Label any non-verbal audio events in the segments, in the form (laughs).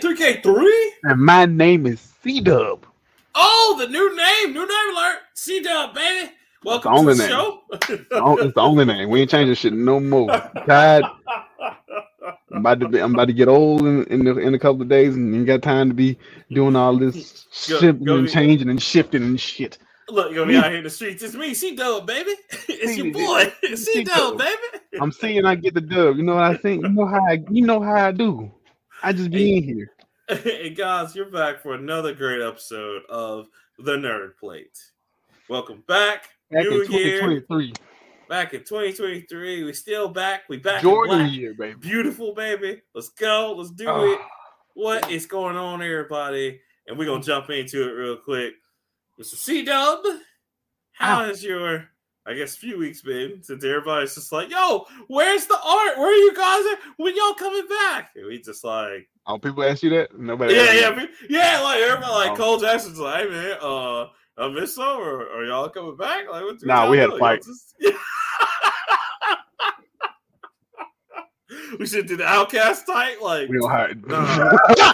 What's going on, everybody? It's Rockman 3K3. And my name is C Dub. Oh, the new name, new name alert. C Dub, baby. Welcome only to the name. show. Oh, it's the only name. We ain't changing shit no more. God, I'm about to be, I'm about to get old in in, the, in a couple of days, and ain't got time to be doing all this Go- shifting go and be- changing and shifting and shit. Look, you're gonna be out here in the streets. It's me, C Dub, baby. (laughs) It's your boy, (laughs) C Dub, baby. I'm seeing I get the dub. You know what I think? You know how I, you know how I do. I just being in here. (laughs) and guys, you're back for another great episode of the Nerd Plate. Welcome back. Back New in year, 2023, back in 2023. We still back. We back. in Jordan year, baby. Beautiful, baby. Let's go. Let's do Ah. it. What is going on, everybody? And we're gonna jump into it real quick. Mr. C Dub, how Ow. has your I guess few weeks been since everybody's just like, yo, where's the art? Where are you guys at? When y'all coming back? And we just like, Oh, people ask you that? Nobody. yeah, asked me yeah, yeah, like everybody like Oh. Cole Jackson's like, hey man, uh I miss some or are y'all coming back? Like what Nah, we had a fight. Just- (laughs) we should do the OutKast type, like We don't hide. Nah. (laughs)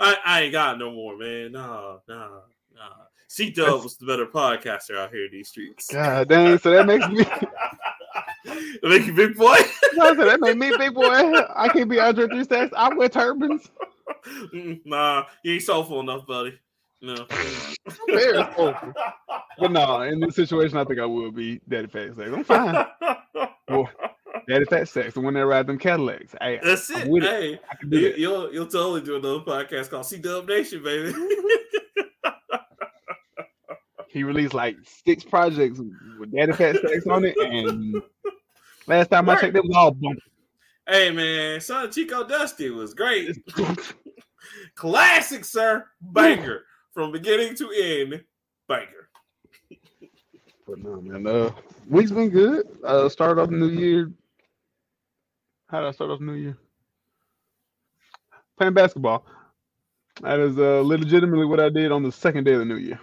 I, I ain't got no more, man. Nah, nah, nah. C Dub was the better podcaster out here in these streets. God dang! So that makes me. (laughs) Make you big boy. No, so that made me big boy. I can't be Andre three stacks. I wear turbans. Nah, you ain't soulful enough, buddy. No. Very soulful. But no, in this situation, I think I will be Daddy Fat Sacks. I'm fine. Well, Daddy Fat Sacks, the one that ride them Cadillacs. Hey, That's it. with it. Hey, I can do you, you'll you'll totally do another podcast called C Dub Nation, baby. (laughs) He released like six projects with Daddy Fat Sacks on it, and last time I checked, it was all bump. hey man, Son of Chico Dusty was great. (laughs) Classic, sir. Banger. From beginning to end. Banger. But no, man. Uh, week's been good. Uh, started off the new year. How did I start off the new year? Playing basketball. That is uh, legitimately what I did on the second day of the new year.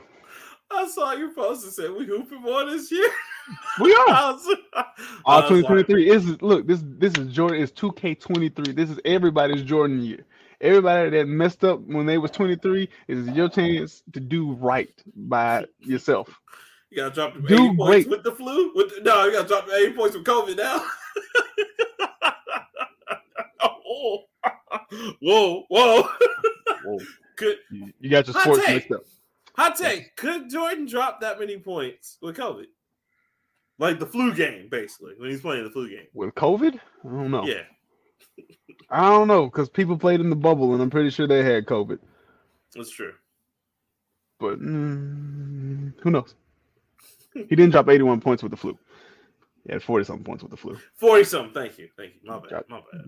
I saw your post and said we hooping more this year. (laughs) We are. Was, (laughs) All I was like, 2023 is look. This this is Jordan. It's 2K23. This is everybody's Jordan year. Everybody that messed up when they was 23 is your chance to do right by yourself. you gotta drop the Do 80 points with the flu. With the, no, you gotta drop the 80 points with COVID now. (laughs) oh. Whoa, whoa. Whoa. Could You, you got your sports mixed up. Hot take, could Jordan drop that many points with COVID? Like the flu game, basically, when he's playing the flu game. With COVID, I don't know. Yeah. (laughs) I don't know because people played in the bubble, and I'm pretty sure they had COVID. That's true. But mm, who knows? He didn't drop 81 points with the flu. Had 40 something points with the flu. 40 something. Thank you. Thank you. My bad. My bad.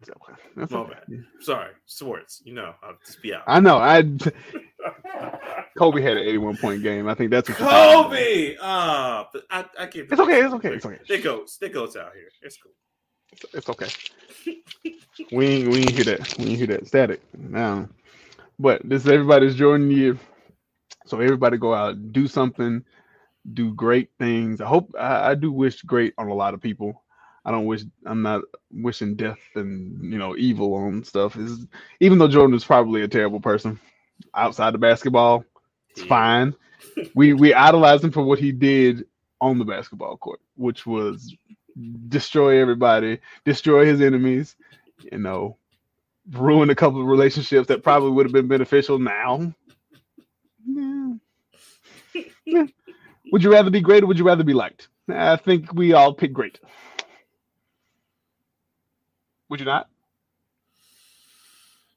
It's okay. That's My okay. bad. Sorry. Sports. You know, I'll just be out. I know. I (laughs) Kobe had an 81 point game. I think that's what you're talking about. Kobe! Ah, but I, I the It's okay. It's okay. It's okay. It goes. It goes out here. It's cool. It's, it's okay. We ain't we ain't hear that. We ain't hear that static. Now, but this is everybody's Jordan year. So everybody go out, do something, do great things. I hope I, I do wish great on a lot of people. I don't wish I'm not wishing death and you know evil on stuff. Is even though Jordan is probably a terrible person outside of basketball, it's Yeah. fine. (laughs) We we idolize him for what he did on the basketball court, which was destroy everybody, destroy his enemies, you know, ruin a couple of relationships that probably would have been beneficial now. (laughs) Yeah. (laughs) Would you rather be great or would you rather be liked? I think we all pick great. Would you not?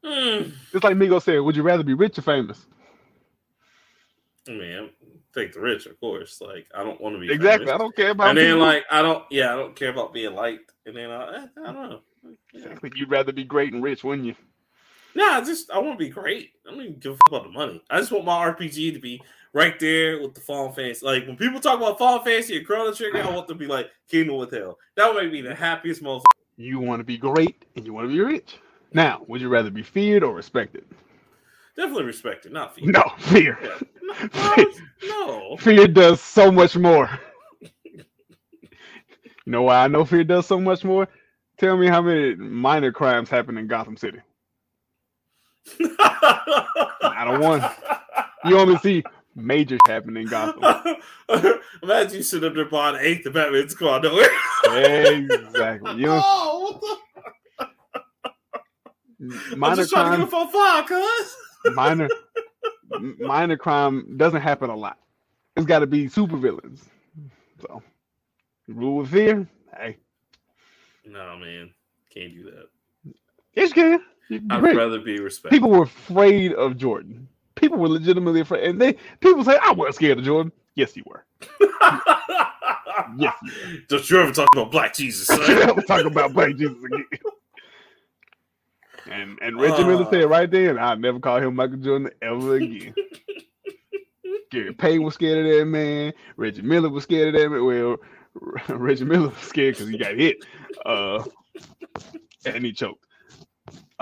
Hmm. It's like Migo said, would you rather be rich or famous? I mean, take the rich, of course. Like, I don't want to be Exactly. famous. I don't care about And then, people. like, I don't. Yeah, I don't care about being liked. And then, I, eh, I don't know. Yeah. Exactly. You'd rather be great and rich, wouldn't you? Nah, I just I want to be great. I don't even give a fuck about the money. I just want my RPG to be right there with the Final Fantasy. Like when people talk about Final Fantasy and Chrono Trigger, I want them to be like Kingdom with Hell. That would make me the happiest most. You want to be great and you want to be rich. Now, would you rather be feared or respected? Definitely respected, not fear. No, fear. Yeah. (laughs) No, no. Fear does so much more. you know why I know fear does so much more? Tell me how many minor crimes happen in Gotham City. Not a one. You only see major happening in Gotham. (laughs) Imagine you sit up there buying eight the Batman Squad nowhere. exactly. You (laughs) know, oh, what the? I'm just trying to crime, get a five, cuz. minor, minor crime doesn't happen a lot. It's got to be super villains. So, rule of fear. Hey, No, man, can't do that. yes, you can. You I'd great. rather be respected. People were afraid of Jordan. People were legitimately afraid, and they people say, "I wasn't scared of Jordan." Yes, you were. (laughs) Yes, you were. Don't you ever talk about Black Jesus, son. We're talking about Black Jesus again. And and Reggie Miller Uh. said right there, and I'll never call him Michael Jordan ever again. (laughs) Gary Payton was scared of that man. Reggie Miller was scared of that man. Well, (laughs) Reggie Miller was scared because he got hit, uh, and he choked.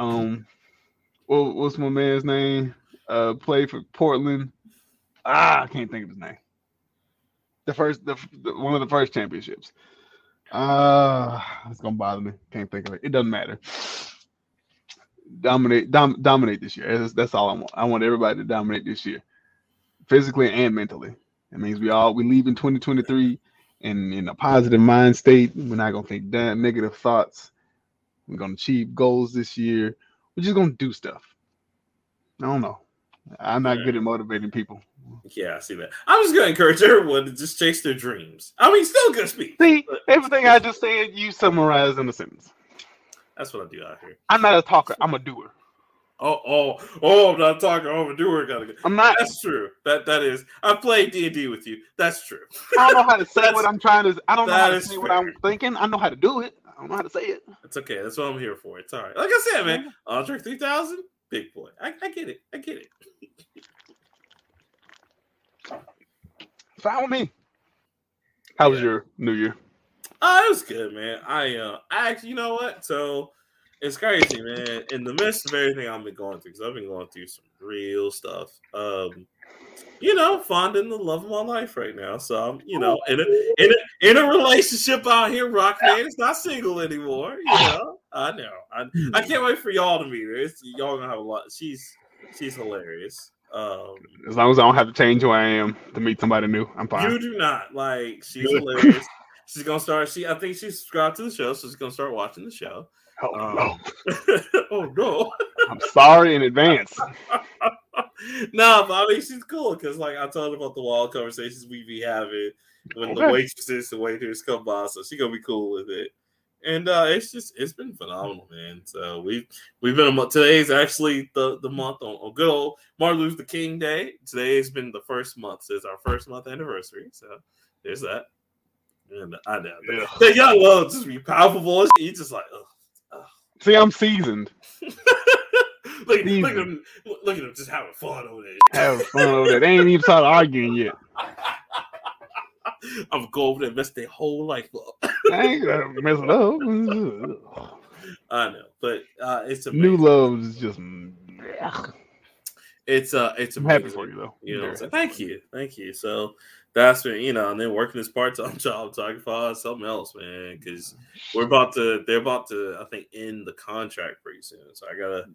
Um, what, what's my man's name? Uh, played for Portland. Ah, I can't think of his name. The first, the, the one of the first championships. Uh it's gonna bother me. Can't think of it. It doesn't matter. Dominate, dom, dominate this year. That's, that's all I want. I want everybody to dominate this year, physically and mentally. It means we all we leave in 2023 in in a positive mind state. We're not gonna think that negative thoughts. We're gonna achieve goals this year. We're just gonna do stuff. I don't know. I'm not good at motivating people. Yeah, I see that. I'm just gonna encourage everyone to just chase their dreams. I mean, still good speech. See, everything I just said, you summarized in a sentence. That's what I do out here. I'm not a talker. I'm a doer. Oh, oh, oh! I'm not talking over doer. Gotta go. I'm not. That's true. That that is. I played D and D with you. That's true. I don't know how to say (laughs) what I'm trying to. I don't know how to say what. I'm thinking. I know how to do it. I don't know how to say it. It's okay. That's what I'm here for. It's all right. Like I said, man, Andre 3000, big boy. I, I get it. I get it. (laughs) Fine with me. How was Yeah. your New Year? Oh, it was good, man. I uh, I actually, you know what? So it's crazy, man. In the midst of everything I've been going through, because I've been going through some real stuff. Um, you know, finding the love of my life right now. So I'm, you know, in a in a in a relationship out here, Rockman. It's not single anymore. You (laughs) know, I know. I I can't wait for y'all to meet her. It's, y'all gonna have a lot. She's she's hilarious. Um, As long as I don't have to change who I am to meet somebody new, I'm fine. You do not like. She's (laughs) hilarious. She's gonna start. She, I think she's subscribed to the show, so she's gonna start watching the show. Oh, Um, no. (laughs) (laughs) oh no, I'm sorry in advance. (laughs) no, but I mean she's cool because like I told her about the wild conversations we be having when the waitresses and waiters come by, so she gonna be cool with it. And uh it's just it's been phenomenal, man. So we've we've been a month. Today's actually the the month on, on good old Martin Luther King Day. Today's been the first month since our first month anniversary. So there's that. And I know Yeah. that young love just be powerful. You just like, ugh. See, I'm seasoned. look, (laughs) look at him, look at him just having fun over there. Having fun over there. They ain't even started arguing yet. (laughs) I'm gonna go over there and mess their whole life up. I ain't gonna mess it up. (laughs) I know, but uh, it's a New love is just. It's uh, it's I'm happy for you though. You know, so thank you, thank you. So that's been, you know, and then working this part time (laughs) job, talking about something else, man. Because we're about to, they're about to, I think, end the contract pretty soon. So I gotta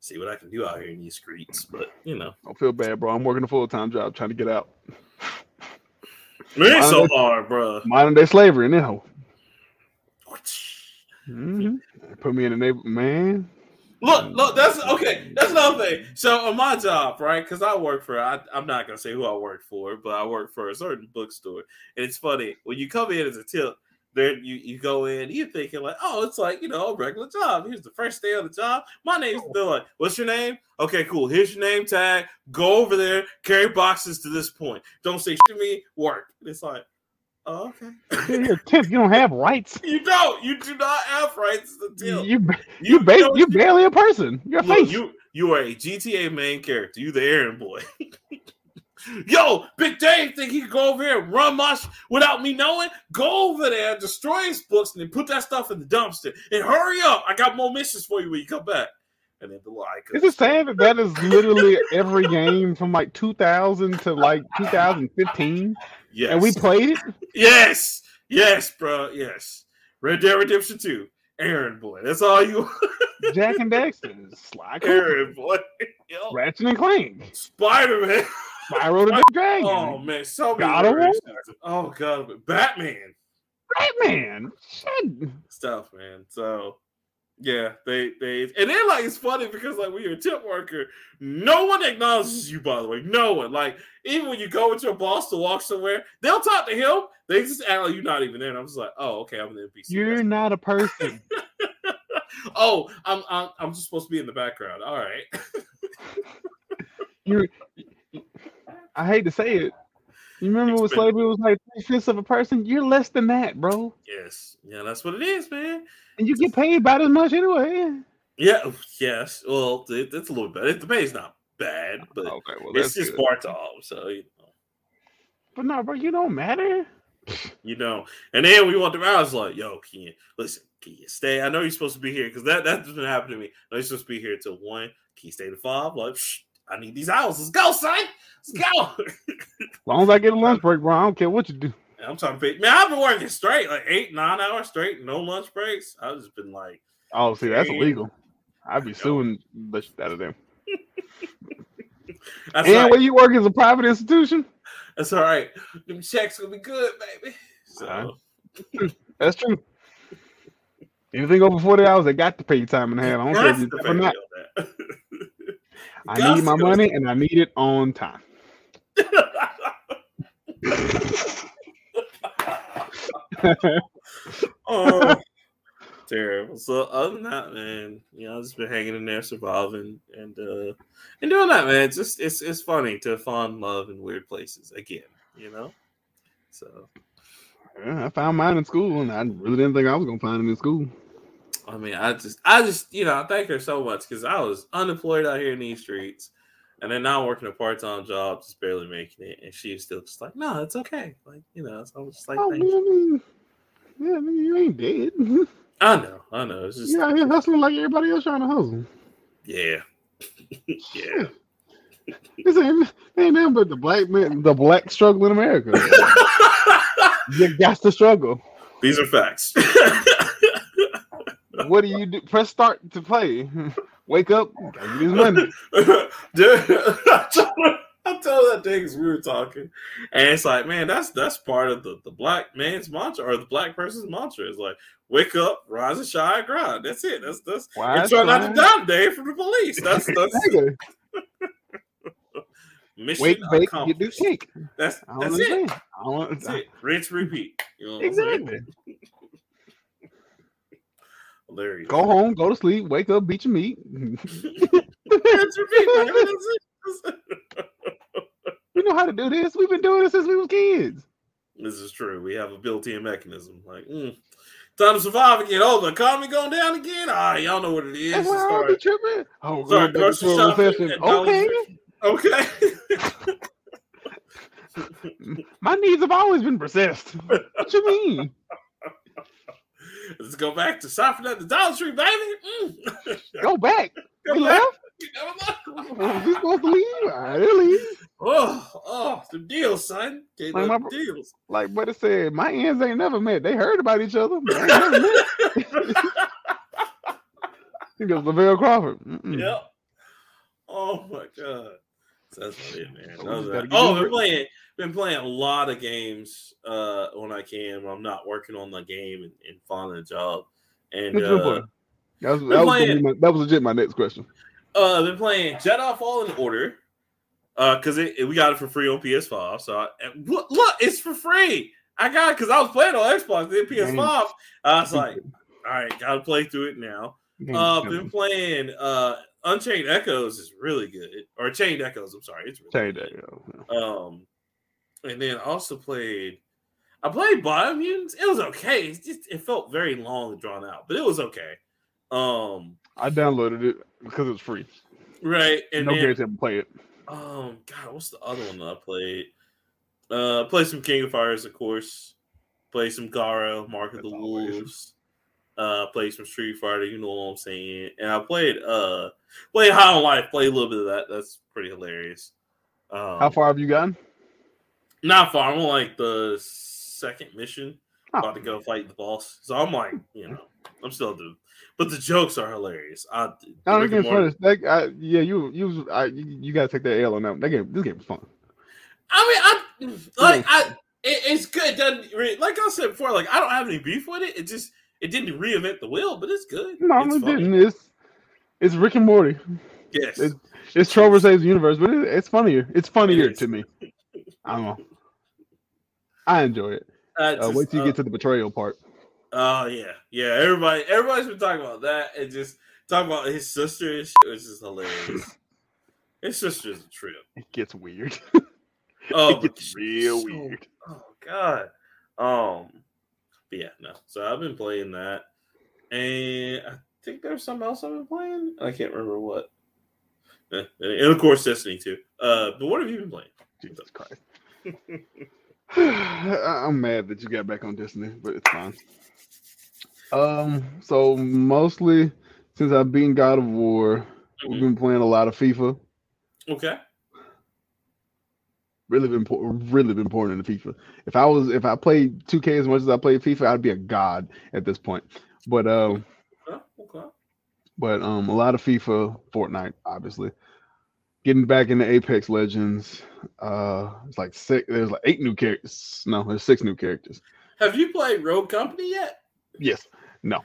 see what I can do out here in these streets. But you know, Don't feel bad, bro. I'm working a full time job trying to get out. (laughs) so Honestly- hard, bro. Modern day slavery, now. Mm-hmm. Put me in the neighbor, man. Look, mm. look, that's okay. That's another thing. So on my job, right? Because I work for, I, I'm not gonna say who I work for, but I work for a certain bookstore, and it's funny when you come in as a tip. Then you, you go in, you're thinking like, oh, it's like you know a regular job. Here's the first day of the job. My name's like, what's your name? Okay, cool. Here's your name tag. Go over there, carry boxes to this point. Don't say to me. Work. It's like, oh, okay. You're (laughs) tip. You don't have rights. you don't. You do not have rights tip. You you ba- don't- you barely a person. You're a face. you you are a GTA main character. You the errand boy. (laughs) Yo, Big Dave think he could go over here and run my sh- without me knowing? Go over there, destroy his books, and then put that stuff in the dumpster. And hurry up! I got more missions for you when you come back. And then the like, Is it saying that that is literally every game from like 2000 to like 2015, yes, and we played it? yes, yes, bro, yes. Red Dead Redemption Two, Aaron boy. That's all you. (laughs) Jak and Daxter, Sly Aaron, boy. Yo, Ratchet and Clank, Spider Man. Spyro the Dragon, Oh man, so many God of Oh god, Batman Batman. Shit. stuff, man. So yeah, they they and then like it's funny because like when you're a tip worker, no one acknowledges you. By the way, no one. Like even when you go with your boss to walk somewhere, they'll talk to him. They just act like you're not even there. And I'm just like, oh, okay, I'm an NPC. You're not a person. (laughs) oh, I'm, I'm I'm just supposed to be in the background. All right. (laughs) You're. I hate to say it. You remember when Explain. slavery was like three fifths of a person? You're less than that, bro. yes, yeah, that's what it is, man. And you get paid about as much anyway. Yeah, oh, yes. Well, it, it's a little bit. The pay's not bad, but Okay, well it's just part time. So you know, But no, bro, you don't matter. you know. And then we want the I was like, "Yo, can you listen? Can you stay? I know you're supposed to be here because that that's been happening to me. I know you're supposed to be here till one. Can you stay to five? Like, Shh, I need these hours. Let's go, son. Let's go. As long as I get a lunch (laughs) break, bro, I don't care what you do. I'm trying to pay. Man, I've been working straight, like eight, nine hours straight, no lunch breaks. I've just been like, Oh, see, that's illegal. I'd be suing the shit out of them. (laughs) and right. where you work is a private institution. That's all right. Them checks gonna be good, baby. So. (laughs) That's true. Anything over 40 hours, they got to pay you time and a half. I don't care if you the tip or not. I need my money and I need it on time. (laughs) oh, terrible. So other than that, man, you know, I've just been hanging in there, surviving, and uh and doing that, man. It's just it's it's funny to find love in weird places again, you know. So Yeah, I found mine in school, and I really didn't think I was gonna find it in school. I mean, I just, I just, you know, I thank her so much because I was unemployed out here in these streets, and then now I'm working a part time job, just barely making it, and she's still just like, no, it's okay, like, you know. So I was just like, Oh, thank man, you. I mean, yeah, I mean, you ain't dead. (laughs) I know, I know, it's just, You out here hustling like everybody else trying to hustle. yeah, (laughs) yeah. This ain't, ain't nothing but the black man, the black struggle in America. you got to struggle. These are facts. (laughs) What do you do? Press start to play. (laughs) Wake up, gotta get money. (laughs) Dude, (laughs) I'm telling that thing because we were talking, and it's like, man, that's that's part of the, the black man's mantra or the black person's mantra. It's like, wake up, rise and shine, grind. That's it. That's that's Why and try not to die today from the police. That's that's mission Wake, bake, get accomplished. this cake. That's that's it. understand. I don't, That's it. Rinse, repeat. You know what I'm saying? Exactly. Hilarious. Go home, go to sleep, wake up, beat your meat. Rinse, repeat. baby. That's (laughs) it. That's it. we know how to do this. We've been doing this since we was kids. This is true. We have a built-in mechanism. Like, mm, time to survive again. Oh, the economy going down again. Ah, y'all know what it is. That's why I be tripping. Oh, Sorry, grocery shopping. Okay, Okay. (laughs) my needs have always been processed. What you mean? (laughs) Let's go back to shopping at the Dollar Tree, baby. Mm. (laughs) Go back. Go We back. left. You never know. Was we supposed to leave? I didn't leave. Oh, oh, the deals, son. Can't Like my deals. Like what it said, my ends ain't never met. They heard about each other. But ain't never met. (laughs) He goes, Lavell Crawford. Mm-mm. Yep. Oh my god. That's it, man. That we was just gotta it. get oh, this been re- playing been playing a lot of games uh when I can. when I'm not working on the game and, and finding a job. And uh? That was, that, was playing- my, that was legit my next question. uh been playing Jedi Fallen Order. Uh, cause it, it- we got it for free on PS5. So I, look, look, it's for free. I got it because I was playing on Xbox, then PS5. I was like, all right, gotta play through it now. Uh, been playing uh Unchained Echoes is really good, or Chained Echoes. I'm sorry, it's really that. yo. Um, and then also played. I played Biomutants. It was okay. It's just it felt very long and drawn out, but it was okay. Um, I downloaded it because it was free. right, and no then I can play it. um, God, what's the other one that I played? Uh, played some King of Fighters, of course. Played some Garou, Mark of the That's always- Wolves. Uh, played some Street Fighter. You know what I'm saying? And I played uh, played High on Life. Played a little bit of that. That's pretty hilarious. Um, How far have you gotten? Not far. I'm on like the second mission. Oh. about to go fight the boss. So I'm like, you know, I'm still doing, but the jokes are hilarious. I, I Rick don't and get Morty- fun. That, I, yeah, you you I, you, gotta take that L on that. That game, this game is fun. I mean, I like I. It, it's good. It doesn't like I said before. Like I don't have any beef with it. It just it didn't reinvent the wheel, but it's good. No, it's it didn't. It's it's Rick and Morty. Yes, It- It's Trover Saves the Universe, but it, it's funnier. It's funnier is. to me. I don't know. I enjoy it. Uh, Uh, wait till you uh, get to the betrayal part. Oh yeah, yeah. Everybody, everybody's been talking about that and just talking about his sister and shit, which is hilarious. (laughs) his sister's a trip. It gets weird. (laughs) Oh, it gets real so- weird. Oh god. Um. But yeah, no. So I've been playing that, and I think there's something else I've been playing. I can't remember what. Eh, And of course, Destiny Two. Uh, but what have you been playing? Jesus Christ. (laughs) (sighs) I'm mad that you got back on Destiny, but it's fine. Um, so mostly since I've beaten God of War, we've been playing a lot of FIFA. Okay. Really been really been pouring into FIFA. If I was if I played 2K as much as I played FIFA, I'd be a god at this point. But um, Okay. okay. but um, a lot of FIFA, Fortnite, obviously. Getting back into Apex Legends. Uh, it's like six. There's like eight new characters. No, there's six new characters. Have you played Rogue Company yet? Yes. No.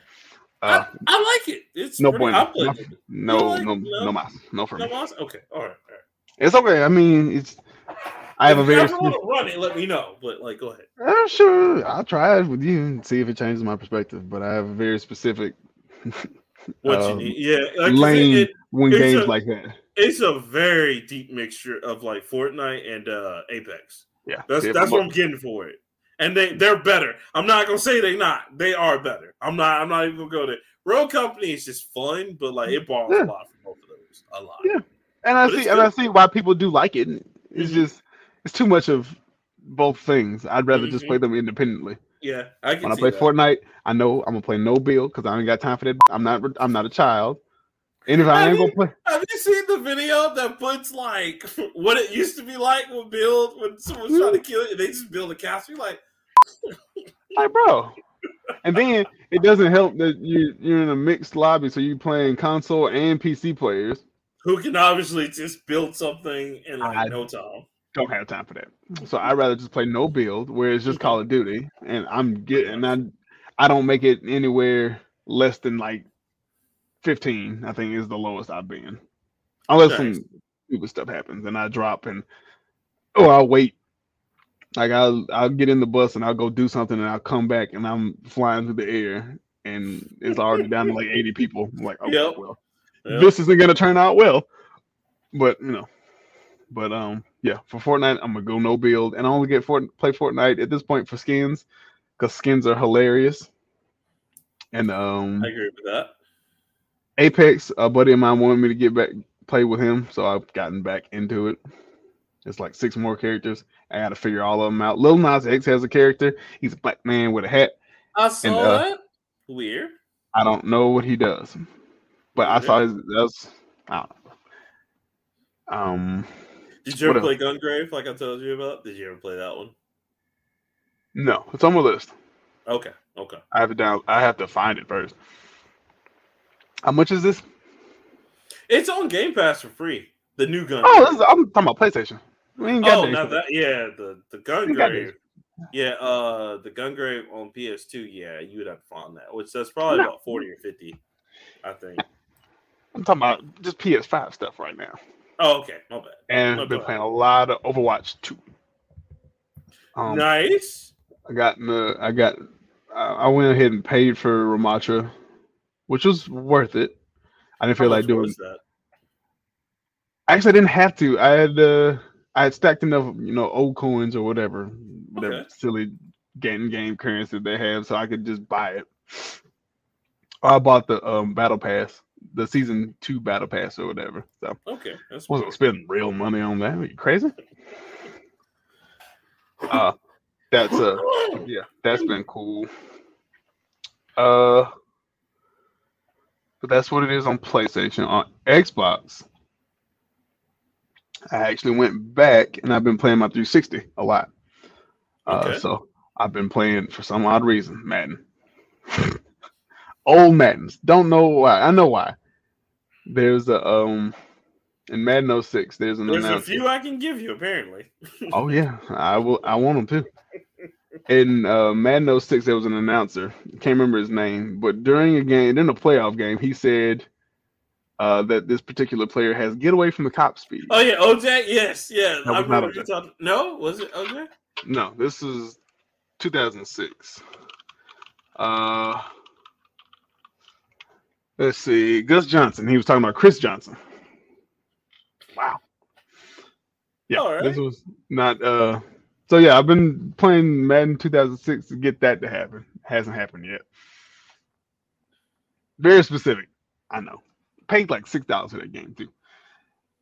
Uh, I, I like it. It's no bueno. No, it. no, like- no, no? no mas. No for No, me. Moss? Okay. All right. All right. It's okay. I mean, it's. I have a if you very. ever want to run it, let me know. But like, go ahead. Uh, sure, I'll try it with you and see if it changes my perspective. But I have a very specific What Um, you need? Yeah, like, lane it, it, when games a- like that. It's a very deep mixture of like Fortnite and uh Apex. Yeah, That's that's what I'm getting for it. And they they're better. I'm not gonna say they're not. They are better. I'm not. I'm not even gonna go there. Rogue Company is just fun, but like it borrows Yeah. a lot from both of those. A lot. Yeah. And I But see, and I see why people do like it. It's Mhm. just, it's too much of both things. I'd rather just Mhm. play them independently. Yeah, I can When I play that. Fortnite, I know I'm gonna play no bill because I ain't got time for that. I'm not, I'm not a child. And if I Have ain't gonna you- play, Have you seen the video that puts like (laughs) what it used to be like when build when someone's trying to kill you they just build a castle? You're like, (laughs) like, bro. And then it doesn't help that you you're in a mixed lobby, so you're playing console and PC players. who can obviously just build something in like I- no time. Don't have time for that. So I'd rather just play no build, where it's just Call of Duty, and I'm getting I I don't make it anywhere less than like 15. I think is the lowest I've been, unless Nice. some stupid stuff happens and I drop and or I'll wait. Like I'll I'll get in the bus and I'll go do something and I'll come back and I'm flying through the air and it's already down to like 80 people. I'm like, oh Yep. well, Yeah. this isn't gonna turn out well. But you know, but um, yeah, for Fortnite, I'm gonna go no build, and I only get Fort play Fortnite at this point for skins, because skins are hilarious. And um, I agree with that. Apex, a buddy of mine wanted me to get back play with him, so I've gotten back into it. It's like six more characters. I got to figure all of them out. Lil Nas X has a character. He's a black man with a hat. I saw uh, that. Weird. I don't know what he does, but I saw his. That's I don't know. Um, Did you ever play Gungrave like I told you about? Did you ever play that one? no, it's on my list. Okay. Okay. I have it down. I have to find it first. How much is this? It's on Game Pass for free. The new gun. Oh, this is, I'm talking about PlayStation. We ain't got oh, now shit. that yeah, the the We got Gungrave. Yeah, uh, the gun Gungrave on PS2. Yeah, you would have to find that, which that's probably No. about forty or fifty, I think. I'm talking about just PS5 stuff right now. Oh, okay, my bad. And I've been playing a lot of Overwatch 2. Um, nice. I got the, I got I I went ahead and paid for Ramattra, which was worth it. I didn't feel How like much doing. that? Actually, I didn't have to. I had uh, I had stacked enough, you know, old coins or whatever, whatever Okay. silly game game currency they have, so I could just buy it. I bought the um battle pass, the season two battle pass or whatever. So Okay, that's wasn't weird. spending real money on that. Are you crazy? Uh that's uh (laughs) yeah, that's been cool. Uh but that's what it is on PlayStation. On Xbox, I actually went back and I've been playing my 360 a lot. Uh, so I've been playing for some odd reason Madden. (laughs) Old Maddens. Don't know why. I know why. There's a um in Madden 06, there's an There's a few I can give you, apparently. (laughs) Oh yeah, I will. I want them too. In uh, Madden 06, there was an announcer. Can't remember his name, but during a game, in a playoff game, he said uh, that this particular player has get away from the cop speed. Oh yeah, OJ. Yes, yeah. I remember you talking. No, was it OJ? No, this is 2006. Uh, let's see. Gus Johnson. He was talking about Chris Johnson. Wow. Yeah, All this was not. Uh, so yeah, I've been playing Madden 2006 to get that to happen. Hasn't happened yet. Very specific. I know. Paid like six dollars for that game too.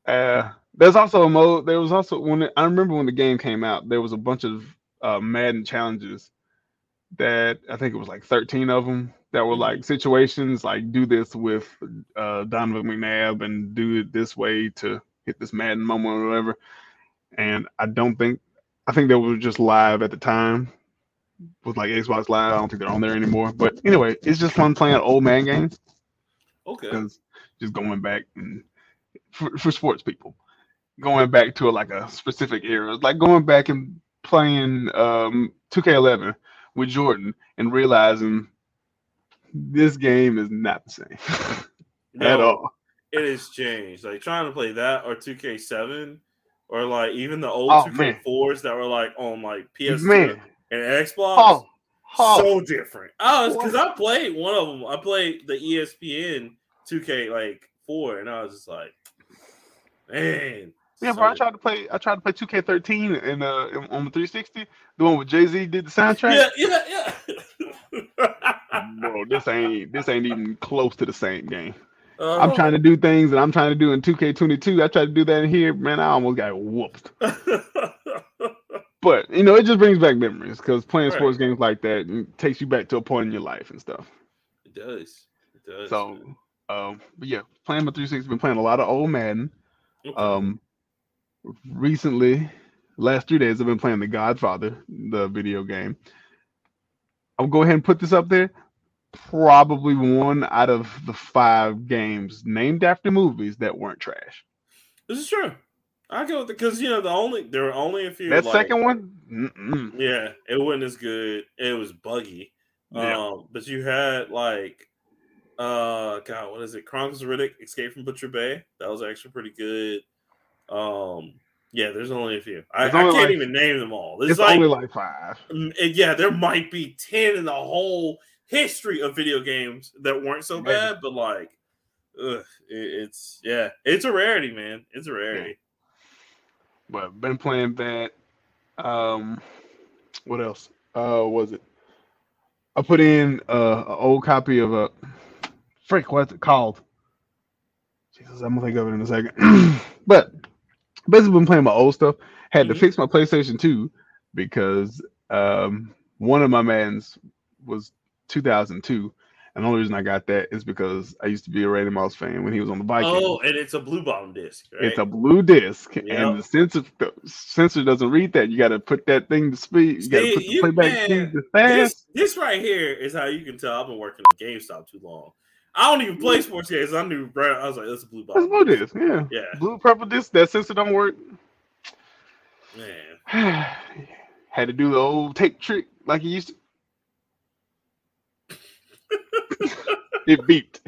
Uh, there's also a mode. There was also when it, I remember when the game came out, there was a bunch of uh, Madden challenges that I think it was like 13 of them that were like situations like do this with uh, Donovan McNabb and do it this way to hit this Madden moment or whatever. And I don't think I think they were just live at the time with like Xbox Live. I don't think they're on there anymore. But anyway, it's just fun playing old man games Okay. because just going back and for, for sports people going back to like a specific era It's like going back and playing um 2k11 with jordan and realizing this game is not the same (laughs) at all It has changed. Like trying to play that or 2K7 or like even the old Oh, 2K4s that were like on like PS2 man and Xbox. oh, oh. so different. Oh, because I played one of them. I played the ESPN 2K like four, and I was just like, man. yeah so bro i tried to play i tried to play 2k13 and uh on the 360 the one with jay-z did the soundtrack Yeah, yeah, yeah. bro this ain't this ain't even close to the same game Uh, i'm trying to do things that i'm trying to do in 2k22 i tried to do that in here man i almost got whooped (laughs) but you know, it just brings back memories because playing Right. sports games like that takes you back to a point in your life and stuff. it does. It does. So, man. um, but yeah, playing my 360, been playing a lot of old Madden. Okay. Um, recently, last three days, I've been playing The Godfather, the video game. I'll go ahead and put this up there. Probably one out of the five games named after movies that weren't trash. this is true. I go because you know the only there were only a few. That like- second one, mm-mm. Yeah, it wasn't as good. It was buggy. Yeah. Um, but you had like uh God, what is it? Chronicles of Riddick, Escape from Butcher Bay. That was actually pretty good. Um yeah, there's only a few. I, I can't like- even name them all. There's it's like only like five. yeah, there might be 10 in the whole history of video games that weren't so Maybe. bad, but like ugh, it, it's yeah, it's a rarity, man. It's a rarity. but been playing that. Um, what else? Uh, was it? I put in uh, an old copy of a frick. What's it called? Jesus, I'm gonna think of it in a second. (clears throat) but basically, been playing my old stuff. Had to Mhm. fix my PlayStation 2 because um, one of my mans was 2002. And the only reason I got that is because I used to be a Randy Moss fan when he was on the Vikings. Oh, and it's a blue bottom disc, right? It's a blue disc, Yep. and the sensor the sensor doesn't read that. You got to put that thing to speed. You got to put the you- playback man, speed to fast. this, this right here is how you can tell I've been working at GameStop too long. I don't even play mm-hmm. sports games. I knew right. I was like, that's a blue That's bottom. blue disc, yeah. Yeah, Blue purple disc. That sensor don't work. man. (sighs) Had to do the old tape trick like he used to. (laughs) it beeped.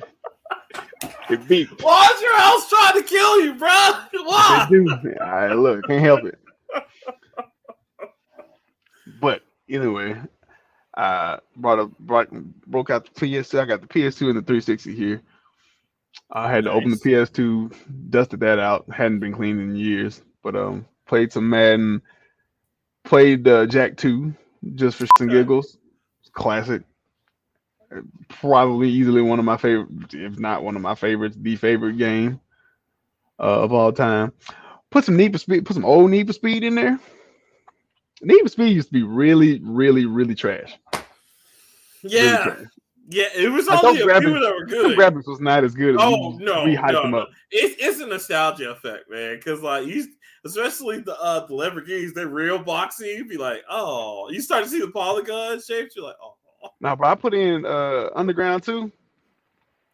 It beeped. Why's your house trying to kill you, bro? They Why? I look, can't help it. But anyway, I brought up brought broke out the PS2. I got the PS2 and the 360 here. I had to open the PS2, dusted that out. Hadn't been cleaned in years, but um, played some Madden. Played uh, Jak 2 just for some giggles. Classic. Probably easily one of my favorite, if not one of my favorites, the favorite game uh, of all time. Put some Need for Speed, put some old Need for Speed in there. Need for Speed used to be really, really, really trash. Really Yeah, trash. Yeah, it was Like, only a few that were The good. graphics was not as good as Oh we, no, we hyped no, them no. up. It's it's a nostalgia effect, man. Because like you, especially the uh the Lamborghinis, they're real boxy. You'd be like, oh, you start to see the polygon shapes. You're like, oh, Now, bro, I put in uh Underground Two.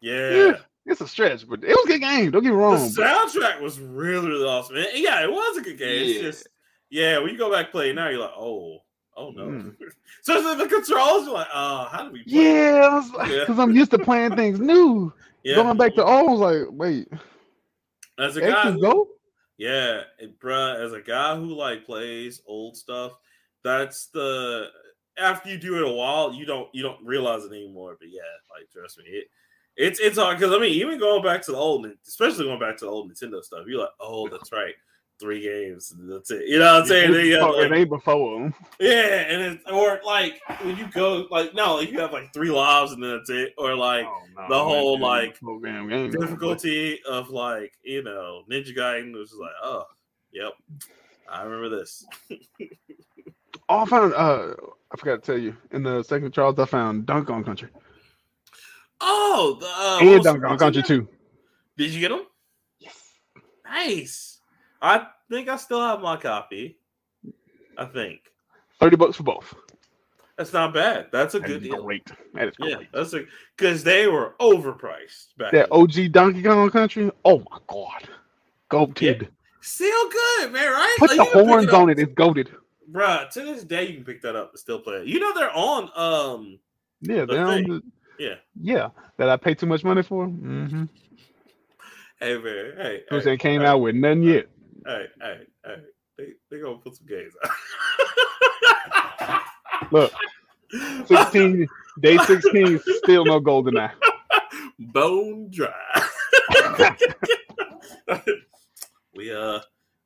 yeah. Yeah. It's a stretch, but it was a good game. Don't get me The wrong. but- soundtrack was really, really awesome. Yeah, it was a good game. It's just yeah, when you go back play now, you're like, oh, oh no. (laughs) Mm. Especially the controls, you're like, oh, how do we play? Yeah, Yeah. because I'm used to playing things new. (laughs) yeah. Going back to old, I was like, wait, as a X guy, who- go? Yeah, bruh, as a guy who like plays old stuff, that's the after you do it a while, you don't you don't realize it anymore. But yeah, like trust me, it it's it's hard because I mean, even going back to the old, especially going back to the old Nintendo stuff, you're like, oh, that's right, three games, and that's it. You know what I'm saying? Have, Before- like- ain't before 'em. yeah, and it's or like when you go like no, like you have like three lives and then that's it, or like Oh, no, the whole, like, program game. difficulty of like you know Ninja Gaiden was just like oh yep I remember this (laughs) Oh, I found. Uh, I forgot to tell you. In the second Charles, I found Donkey Kong Country oh the, uh, and Donkey Kong Country too. did you get them Yes. nice I think I still have my copy I think Thirty bucks for both. that's not bad that's a That good deal great. That is yeah that's a because they were overpriced back That then. OG Donkey Kong Country. Oh my god, goated. still good man right Put Like, the you can pick horns on it. It's goaded. Bruh, to this day you can pick that up and still play it. You know they're on um Yeah, The they're on the. yeah. Yeah, that I paid too much money for. Mm-hmm. Hey man, hey, Who hey, came hey, out with nothing yet? Hey, hey, hey. They they gonna put some games out. (laughs) Look, Sixteen day sixteen, still no golden eye. (laughs) Bone dry. (laughs) we uh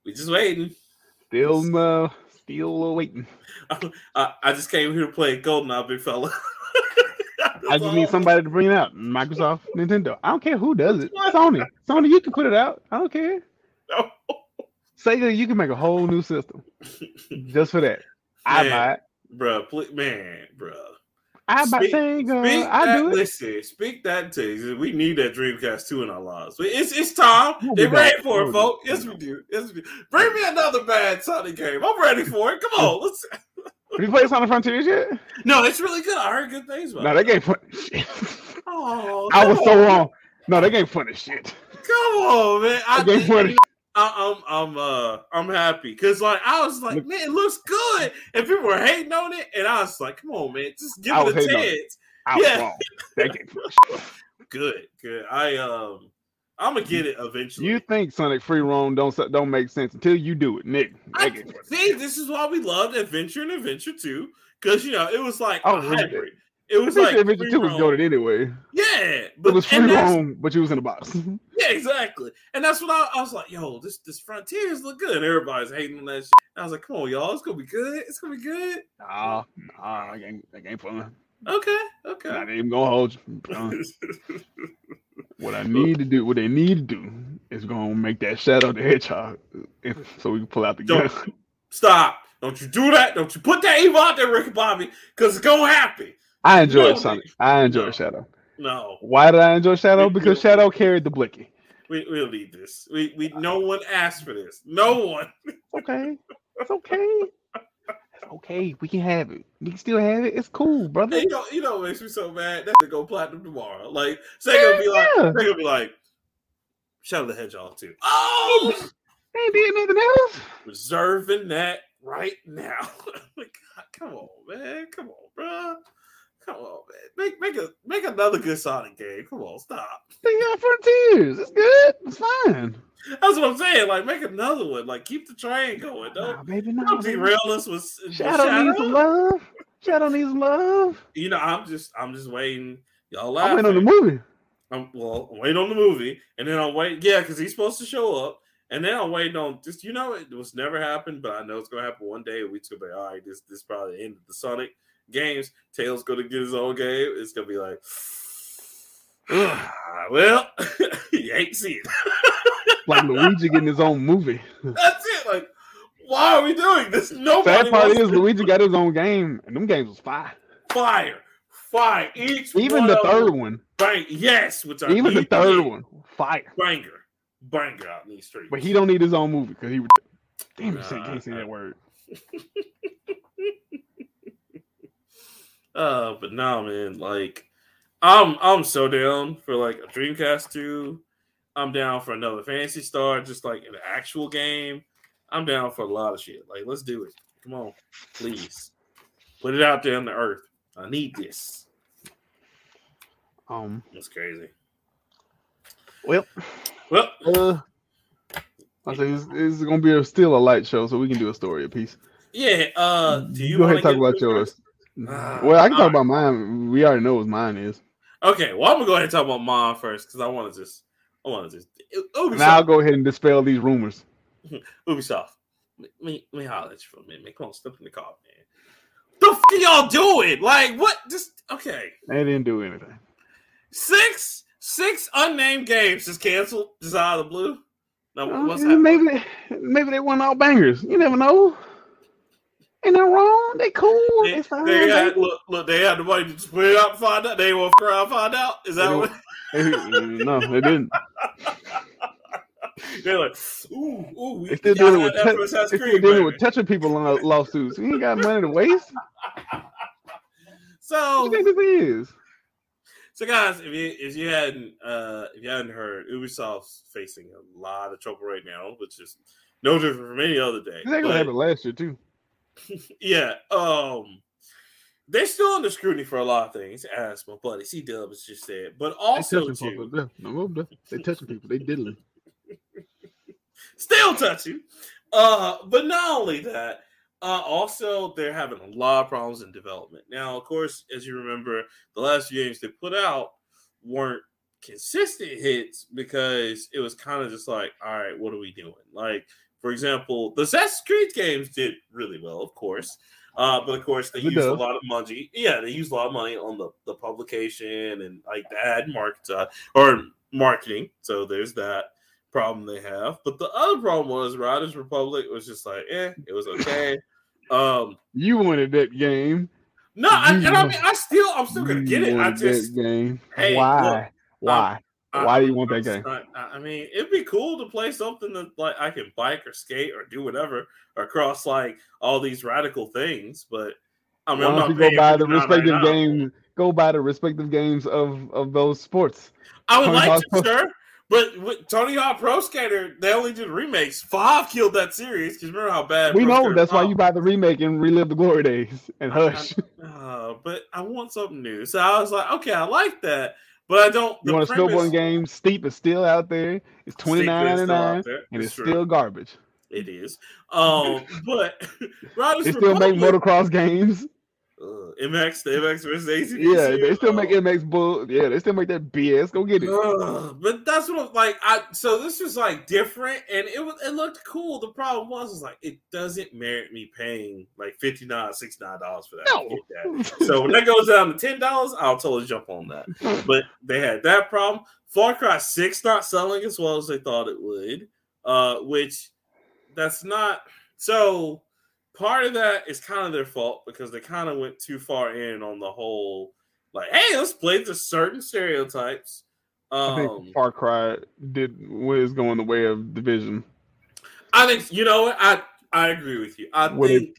we just waiting. Still uh, still waiting. I, I just came here to play GoldenEye, big fella. (laughs) I just need somebody to bring it out. Microsoft, Nintendo. I don't care who does it. Sony. Sony, you can put it out. I don't care. No. Sega, you can make a whole new system (laughs) just for that. I Man, buy it. Bruh, please, man, bruh. I Speak-. Speak I that, do it. Listen, speak that to we need that Dreamcast 2 in our lives. It's it's time. They ready for it, folks. Yes, we do. Yes, we do. Bring me another bad Sonic game. I'm ready for it. Come on, let's. (laughs) Have you played Sonic Frontiers yet? No, it's really good. I heard good things about No, it. that game fun. Shit. Oh, I was come so wrong. No, that game fun as shit. Come on, man. I, That game fun. I, I'm I'm uh I'm happy because like I was like, man, it looks good, and people were hating on it, and I was like, come on, man, just give it a hating on it. chance. I was Yeah. wrong. That game fun. as shit. Good, good. I um, I'm gonna get it eventually. You think Sonic Free Roam don't don't make sense until you do it, Nick. I, see, this is why we loved Adventure and Adventure Two because you know it was like Oh, a really? It was like Adventure 2 was goaded anyway. Yeah, but It was free roam, but you was in a box. (laughs) Yeah, exactly. And that's what I, I was like, yo, this this Frontiers look good. And everybody's hating on that shit. I was like, come on, y'all, it's gonna be good. It's gonna be good. nah, nah, that game, that game fun. Okay, Not okay. even gonna hold you. (laughs) What I need to do, what they need to do, is gonna make that Shadow the Hedgehog, if, so we can pull out the gun. (laughs) Stop. Don't you do that. Don't you put that evil out there, Ricky Bobby, because it's gonna happen. I enjoyed No, Sonic. I enjoyed no. Shadow. No, Why did I enjoy Shadow? We- Because Shadow carried the blicky. we, we don't need this. We, we no one asked for this. No one. Okay, it's okay. It's okay. We can have it. We can still have it. It's cool, brother. Hey, you know, you know what makes me so mad? That they go platinum tomorrow. Like, they gonna be like, Yeah. gonna be like, Shadow the Hedgehog too. Oh, They ain't did nothing else. reserving that right now. (laughs) like, God, come on, man. Come on, bro. Come on, man. Make make a make another good Sonic game. Come on, stop. They got frontiers. It's good. It's fine. That's what I'm saying. Like, make another one. Like, keep the train going. Nah, Don't, baby, no. don't derail us with, Shadow, Shadow. needs love. Shadow needs love. You know, I'm just I'm just waiting. Y'all I'm laughing. waiting on the movie. I'm well, I'm waiting on the movie, and then I'm waiting. Yeah, because he's supposed to show up, and then I'm waiting on just you know it was never happened, but I know it's gonna happen one day. We gonna be all right. This this is probably the end of the Sonic games. Tails gonna get his own game. It's gonna be like, (sighs) (sighs) well, (laughs) you ain't see it. (laughs) Like Luigi getting his own movie. (laughs) That's it. Like, why are we doing this? Nobody Sad part is to- Luigi got his own game, and them games was fire. fire, fire. Each Even the third one. bang. Yes, which I Even the third to one. Fire. banger, banger out in these streets. But he don't need his own movie because he. Damn, Nah, can't say that word. Uh, but nah, man, like I'm I'm so down for like a Dreamcast 2. I'm down for another Phantasy Star, just like an actual game. I'm down for a lot of shit. Like, let's do it. Come on, please. Put it out there on the earth. I need this. Um. That's crazy. Well. Well, Uh. I say this, this is gonna be a, still a light show, so we can do a story a piece. yeah. Uh, do you go ahead talk about yours? First? Ah, well, I can talk alright. about mine. We already know what mine is. Okay, well, I'm gonna go ahead and talk about mine first because I want to just, I want to just Ubisoft. Now I'll go ahead and dispel these rumors. (laughs) Ubisoft. Let me let me holler at you for a minute, man. Come on, step in the car, man. The f- y'all doing? Like what? Just okay. They didn't do anything. Six six unnamed games just canceled just out of the blue. No, Uh, what's happening? maybe maybe they weren't all bangers. You never know. Ain't no wrong. They cool. They, They, fine. they had baby. look, look, they had the money to just put it out and find out. They will to around and find out. Is that They what no, they didn't. (laughs) they're like? Ooh, ooh, They still y'all dealing with that tou- for Assassin's they still Creed, dealing baby. with touching people in law- lawsuits. You ain't got money to waste. So What you think this is? So guys, if you if you hadn't uh if you hadn't heard, Ubisoft's facing a lot of trouble right now, which is no different from any other day. This actually But, happened last year too. (laughs) yeah, um they're still under scrutiny for a lot of things, as my buddy C Dub has just said. But also, They touching too, people. Yeah, no, no, They touching people. They diddling. (laughs) still touching. Uh, but not only that, uh, also they're having a lot of problems in development. Now, of course, as you remember, the last few games they put out weren't consistent hits because it was kind of just like, all right, what are we doing? Like, for example, the Assassin's Creed games did really well, of course. Uh, but of course, they It used a lot of money. Yeah, they used a lot of money on the, the publication and like the ad market uh, or marketing. So there's that problem they have. But the other problem was Riders Republic was just like, eh, it was okay. (laughs) Um, You wanted that game. no, I, and I mean, I still, I'm still gonna get it. I just, game. Hey, Why? look, Why? I- Why do you want that game? not- I I mean, it'd be cool to play something that like I can bike or skate or do whatever across like all these radical things. But I mean, Why I'm don't not you go buy the $59.99. respective games? Go buy the respective games of of those sports. I would Tony like Hawk to, Pro- sure. But with Tony Hawk Pro Skater, they only did remakes. Five killed that series because remember how bad. We Pro know Skater that's why you buy the remake and relive the glory days and I- hush. Uh, but I want something new. So I was like, okay, I like that, but I don't. You want a snowboarding game? Steep is still out there. It's twenty nine ninety nine, and it's still garbage. it is. Um, but (laughs) They still make motocross games. Uh, MX, the MX versus ACDC. Yeah, they still make uh, MX Bull. Yeah, they still make that BS. Go get it. Ugh, but that's what like. I so this was like different, and it was it looked cool. The problem was is like it doesn't merit me paying like 59 dollars for that. No. that. So when that goes down to ten dollars, I'll totally jump on that. (laughs) But they had that problem. Far Cry Six not selling as well as they thought it would, uh, which that's not. So part of that is kind of their fault because they kind of went too far in on the whole like, hey, let's play to certain stereotypes. I Um, think Far Cry did was going the way of Division. I think you know what I I agree with you. I What think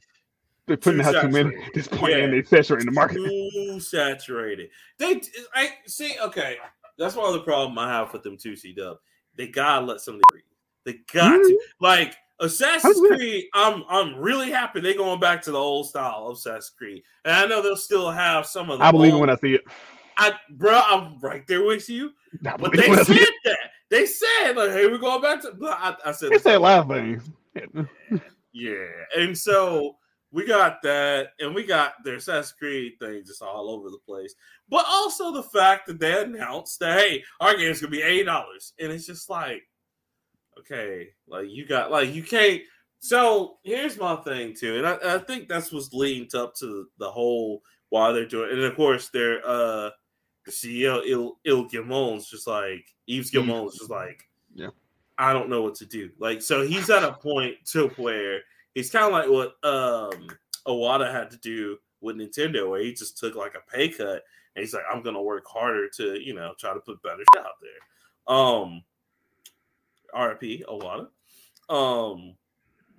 putting Too out too many saturated. at this point, and Yeah. they saturating the market. too saturated. They I see. Okay, that's one of the problem I have with them too. C Dub. They gotta let somebody the They got to like Assassin's Creed. I'm I'm really happy they're going back to the old style of Assassin's Creed, and I know they'll still have some of the. I believe it old- when I see it. I, bro, I'm right there with you. I But they when I see said that. They said like, "Hey, we're going back to." But I, I said, They a lot things. Yeah. Yeah, and so we got that, and we got their Assassin's Creed thing just all over the place. But also the fact that they announced that hey, our game's gonna be eight dollars, and it's just like, okay, like you got like you can't. So here's my thing too, and I, I think that's what's leading up to the whole why they're doing, and of course they're uh the CEO Il Il Guillemot's just like Yves Yves. Guillemot's just like Yeah. I don't know what to do. Like so he's at a point to where he's kind of like what um Iwata had to do with Nintendo, where he just took like a pay cut and he's like, I'm gonna work harder to you know try to put better shit out there. Um, RP Iwata. Um,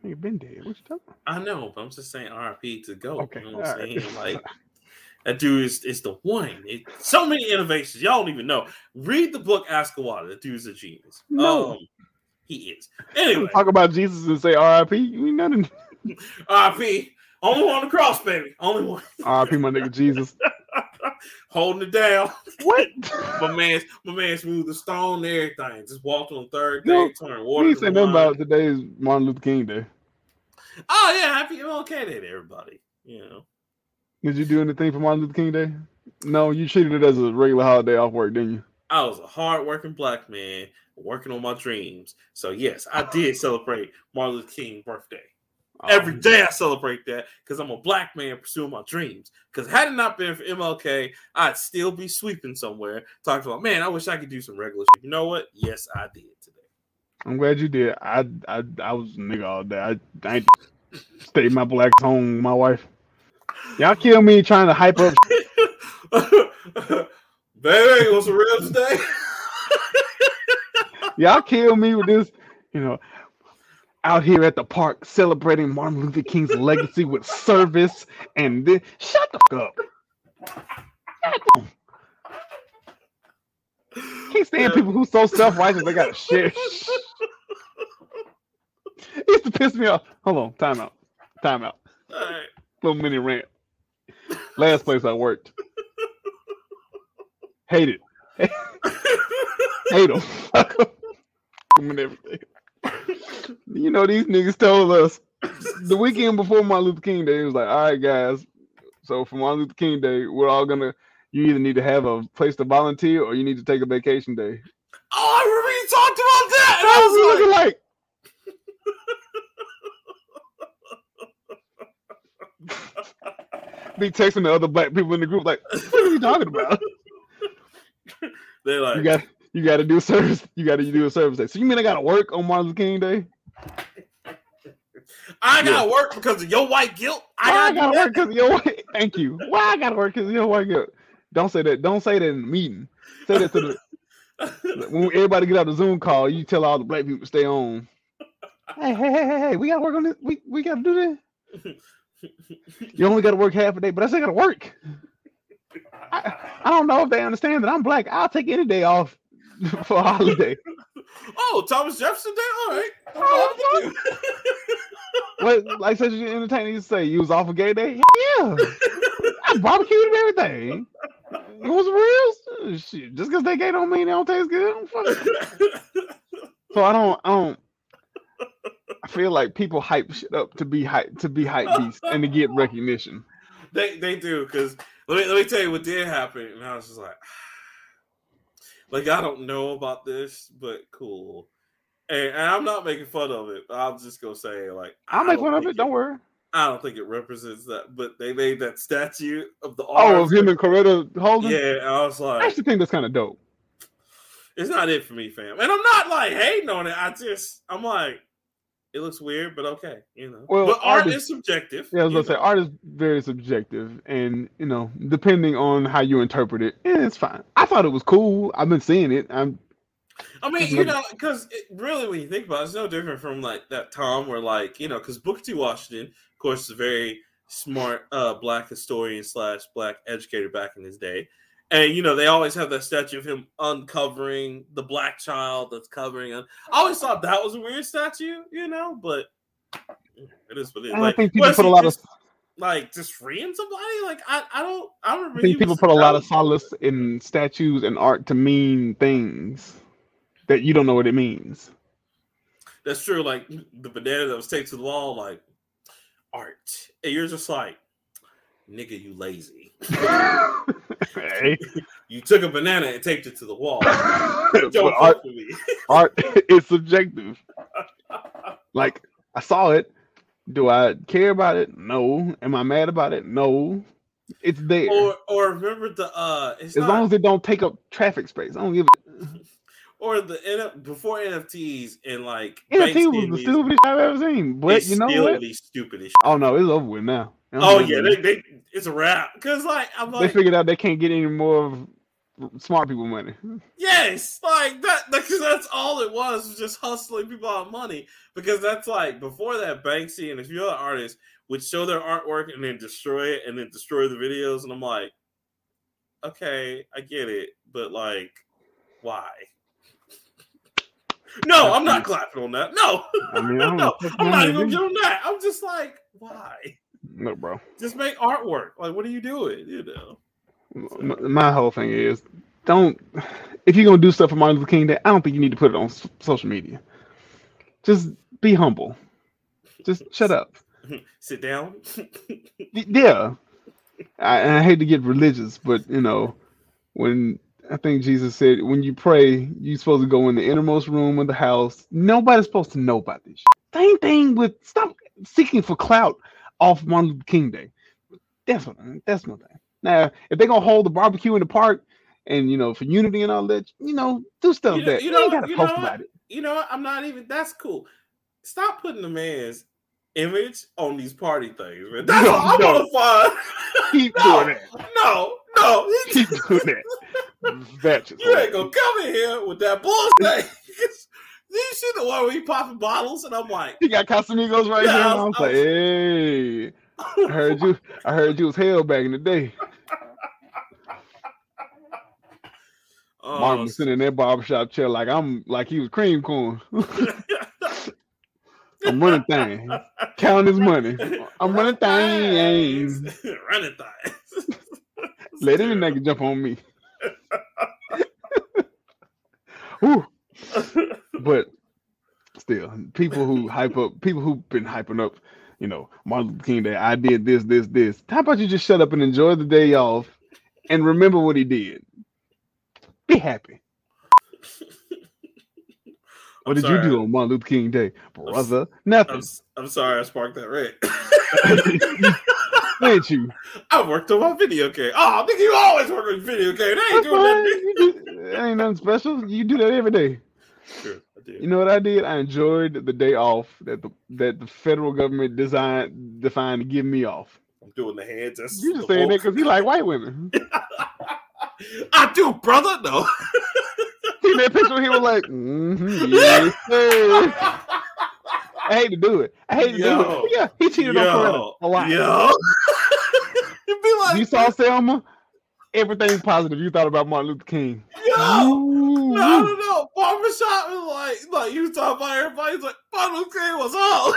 You've been dead. What you talking? I know, but I'm just saying RP to go. Okay, You know what I'm all right. saying? Like (laughs) that dude is, is the one. It, so many innovations. Y'all don't even know. Read the book Ask Iwata. The dude's a genius. No. Um, he is. Anyway, Talk about Jesus and say R.I.P. You ain't nothing. (laughs) RIP. Only one on the cross, baby. Only one. R.I.P. My nigga (laughs) Jesus. (laughs) Holding it down. What? (laughs) My man, my man smoothed the stone and everything. Just walked on third No, day, turned We water. to saying nothing about today's Martin Luther King Day. Oh yeah, happy MLK Day to everybody. You know. Did you do anything for Martin Luther King Day? No, you treated it as a regular holiday off work, didn't you? I was a hardworking black man working on my dreams. So yes, I did celebrate Martin Luther King birthday. Every Um, I celebrate that because I'm a black man pursuing my dreams. Because had it not been for MLK, I'd still be sweeping somewhere, talking about, man, I wish I could do some regular shit. You know what? Yes, I did today. I'm glad you did. I I I was a nigga all day. I, I stayed my black home with my wife. Y'all kill me trying to hype up. (laughs) Baby, what's the real today? Y'all kill me with this, you know, out here at the park celebrating Martin Luther King's legacy with service and then Shut the fuck up. Can't stand people who so self righteous they gotta share. (laughs) It used to piss me off. Hold on, time out. Time out. All right. Little mini rant. Last place I worked. (laughs) Hate it. (laughs) Hate them. and everything. You know, these niggas told us the weekend before Martin Luther King Day, it was like, all right, guys. So for Martin Luther King Day, we're all gonna you either need to have a place to volunteer or you need to take a vacation day. Oh, I remember you talked about that. And I was looking like, like (laughs) be texting the other black people in the group like, what are you talking about? (laughs) they're like, You got you got to do service. You got to do a service day. So you mean I got to work on Martin Luther King Day? I gotta work because of your white guilt. I gotta, gotta work because of your white. Thank you. Why I gotta work because of your white girl? Don't say that. Don't say that in the meeting. Say that to the (laughs) when everybody get out the Zoom call. You tell all the black people to stay on. Hey, hey, hey, hey, hey, we gotta work on this. We we gotta do this. You only gotta work half a day, but I still gotta work. I, I don't know if they understand that I'm black. I'll take any day off (laughs) for holiday. oh, Thomas Jefferson Day. All right. (laughs) Oh, What like such an entertainer used to say, you was off a gay day? Yeah. I barbecued and everything. It was real shit. Just because they gay don't mean they don't taste good. (laughs) So I don't I don't I feel like people hype shit up to be hype to be hype beasts and to get recognition. they they do because let me let me tell you what did happen, and I was just like, like I don't know about this, but cool. And, and I'm not making fun of it. I'm just gonna say like I'll make fun of think it, don't worry. I don't think it represents that, but they made that statue of the Oh, of him and Coretta holding. yeah, I was like, I actually think that's kind of dope. it's not it for me, fam. And I'm not like hating on it. I just I'm like, it looks weird, but okay, you know. Well, but art art is- is subjective. Yeah, I was gonna say art is very subjective, and you know, depending on how you interpret it, yeah, it's fine. I thought it was cool. I've been seeing it. I'm I mean, you know, because really, when you think about it, it's no different from like that time where, like, you know, because Booker T. Washington, of course, is a very smart uh, black historian slash black educator back in his day. And, you know, they always have that statue of him uncovering the black child that's covering. him. I always thought that was a weird statue, you know, but it is what it is. I Like, think people put a lot of just, like just freeing somebody. Like, I, I don't, I remember I think people put a lot of solace in statues and art to mean things that you don't know what it means. That's true. Like the banana that was taped to the wall, like art. And you're just like, nigga, you lazy. hey, You took a banana and taped it to the wall. (laughs) art, fuck with me. art (laughs) is subjective. Like I saw it. Do I care about it? No. Am I mad about it? No. It's there. Or or remember the uh it's as not, long as it don't take up traffic space, I don't give a (laughs) or the before NFTs and like NFT was the stupidest I've ever seen. But it's you know still what? the stupidest. Oh no, it's over with now. Oh yeah, they, they it's a wrap because like I'm like they figured out they can't get any more of smart people money. Yes, like that because that's all it was, was just hustling people out of money. Because that's like before that Banksy and a few other artists would show their artwork and then destroy it and then destroy the videos, and I'm like, okay, I get it, but like, why? No, I'm not clapping on that. No, I mean, (laughs) no, I'm not even doing that. I'm just like, why? No, bro. Just make artwork. Like, what are you doing? You know. My whole thing is, don't. If you're gonna do stuff for Martin Luther King Day, I don't think you need to put it on social media. Just be humble. Just shut up. (laughs) Sit down. yeah. I, I hate to get religious, but you know, when I think Jesus said, when you pray, you're supposed to go in the innermost room of the house. Nobody's supposed to know about this. Same thing with stop seeking for clout off Martin Luther King Day. That's what that's my thing. Now, if they're gonna hold the barbecue in the park and you know for unity and all that, you know, do stuff you know, that you, know, you gotta post about it. You know what? I'm not even that's cool. Stop putting the man's image on these party things, man. That's no, what I no. want to find. Keep (laughs) no, doing that. No, no. Keep doing that. (laughs) That's you ain't gonna come in here with that bullshit. You see the one where he popping bottles, and I'm like, he got Casamigos right yeah, here. I was, I was like, hey, I heard you. I heard you was hell back in the day. (laughs) Oh, Martin was sitting in that barbershop chair like I'm like he was cream corn. (laughs) I'm running things. Counting his money. I'm running things. running things. Let any nigga jump on me. (laughs) but still, people who hype up, people who've been hyping up, you know, Martin Luther King Day, I did this, this, this. How about you just shut up and enjoy the day off and remember what he did? Be happy. (laughs) What did sorry. you do on Martin Luther King Day, brother? I'm, Nothing. I'm, I'm, sorry, I sparked that red. (laughs) Did you? (laughs) I worked on my video game. Oh, I think you always work on video game. They ain't doing that. Do, ain't nothing special. You do that every day. Sure, I did. You know what I did? I enjoyed the day off that the that the federal government designed defined to give me off. I'm doing the hands. That's you just saying that because you like white women. (laughs) I do, brother. No. See that picture? He was like, mm-hmm, yes, (laughs) I hate to do it. I hate to yo, do it. Yeah, he cheated yo, on Coretta a lot. Yo. (laughs) be like, you saw Selma. Everything positive you thought about Martin Luther King. Yo, no, no, no. Barbershop is like, like you talking about everybody. He's like, Martin Luther King was all.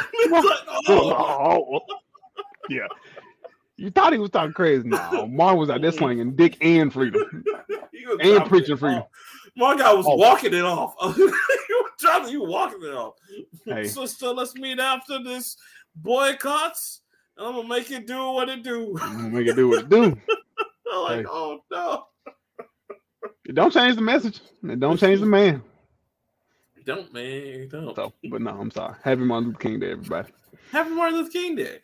like, (laughs) oh. (laughs) yeah. You thought he was talking crazy. No, Martin was out there slinging dick and freedom. (laughs) and preaching freedom. My guy was oh. walking it off. you were trying to, you walking it off. Hey. Sister, let's meet after this boycotts. I'm gonna make it do what it do. I'm gonna make it do what it do. (laughs) I'm like, hey. oh no. Don't change the message. It don't change the man. Don't man, don't. So, but no, I'm sorry. Happy Martin Luther King Day, everybody. Happy Martin Luther King Day.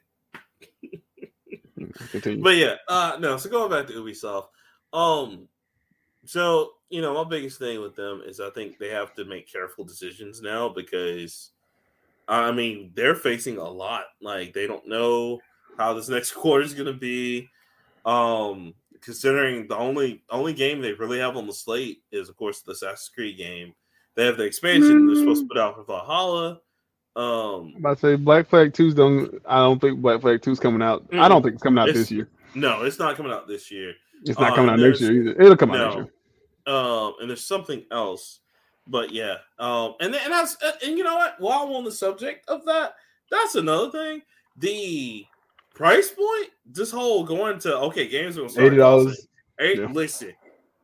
Continue. But yeah, uh no, so going back to Ubisoft. Um so you know, my biggest thing with them is I think they have to make careful decisions now because I mean they're facing a lot. Like they don't know how this next (laughs) quarter is gonna be. Um considering the only only game they really have on the slate is of course the Assassin's Creed game. They have the expansion mm. they're supposed to put out for Valhalla. Um I'm about to say Black Flag 2's don't I don't think Black Flag 2's coming out. Mm, I don't think it's coming out this year. No, it's not coming out this year. It's not uh, coming out next year either. It'll come out no, next year. Um, and there's something else, but yeah. Um, and and that's uh, and you know what? While I'm on the subject of that, that's another thing. The price point, this whole going to okay, games are eighty dollars. Hey, yeah. listen,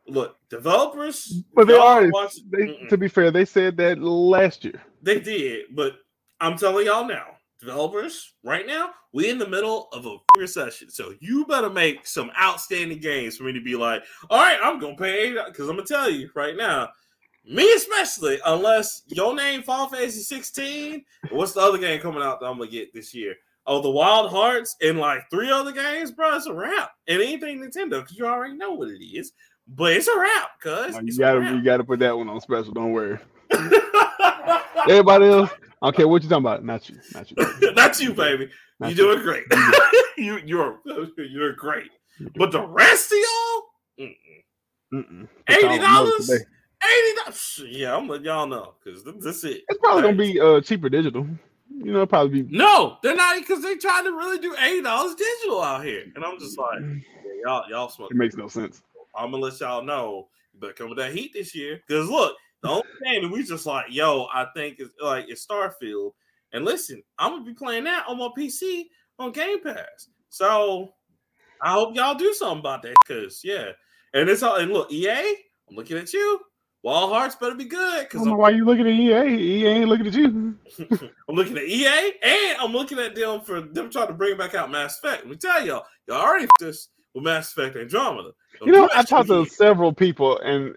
look, developers, but they are. They, to be fair, they said that last year. They did, but I'm telling y'all now, developers right now we in the middle of a recession so you better make some outstanding games for me to be like all right i'm gonna pay because i'm gonna tell you right now me especially unless your name Final Fantasy 16 what's the other game coming out that i'm gonna get this year oh the wild hearts and like three other games bro it's a wrap and anything nintendo because you already know what it is but it's a wrap cuz you gotta you gotta put that one on special don't worry (laughs) Everybody else, I don't care what you're talking about. Not you. Not you. (laughs) Not you, baby. Not You're you. doing great. (laughs) you you're you're great. But the rest of y'all, mm-mm. Eighty dollars, eighty dollars. Yeah, I'm letting y'all know because this is it. It's probably gonna be uh cheaper digital. You know, probably be No, they're not because they trying to really do eighty dollars digital out here, and I'm just like, yeah, y'all y'all smoke. it makes no sense. I'm gonna let y'all know. but come with that heat this year. Because look, the only thing that we just like, yo, I think is like it's Starfield. And listen, I'm gonna be playing that on my PC on Game Pass. So I hope y'all do something about that. Cause yeah, and it's all and look, EA, I'm looking at you. Wild Hearts better be good. I Cause don't know why you looking at EA. EA ain't looking at you. (laughs) I'm looking at EA and I'm looking at them for them trying to bring back out Mass Effect. Let me tell y'all, y'all already this with Mass Effect Andromeda. Don't You know, I talked to several people, and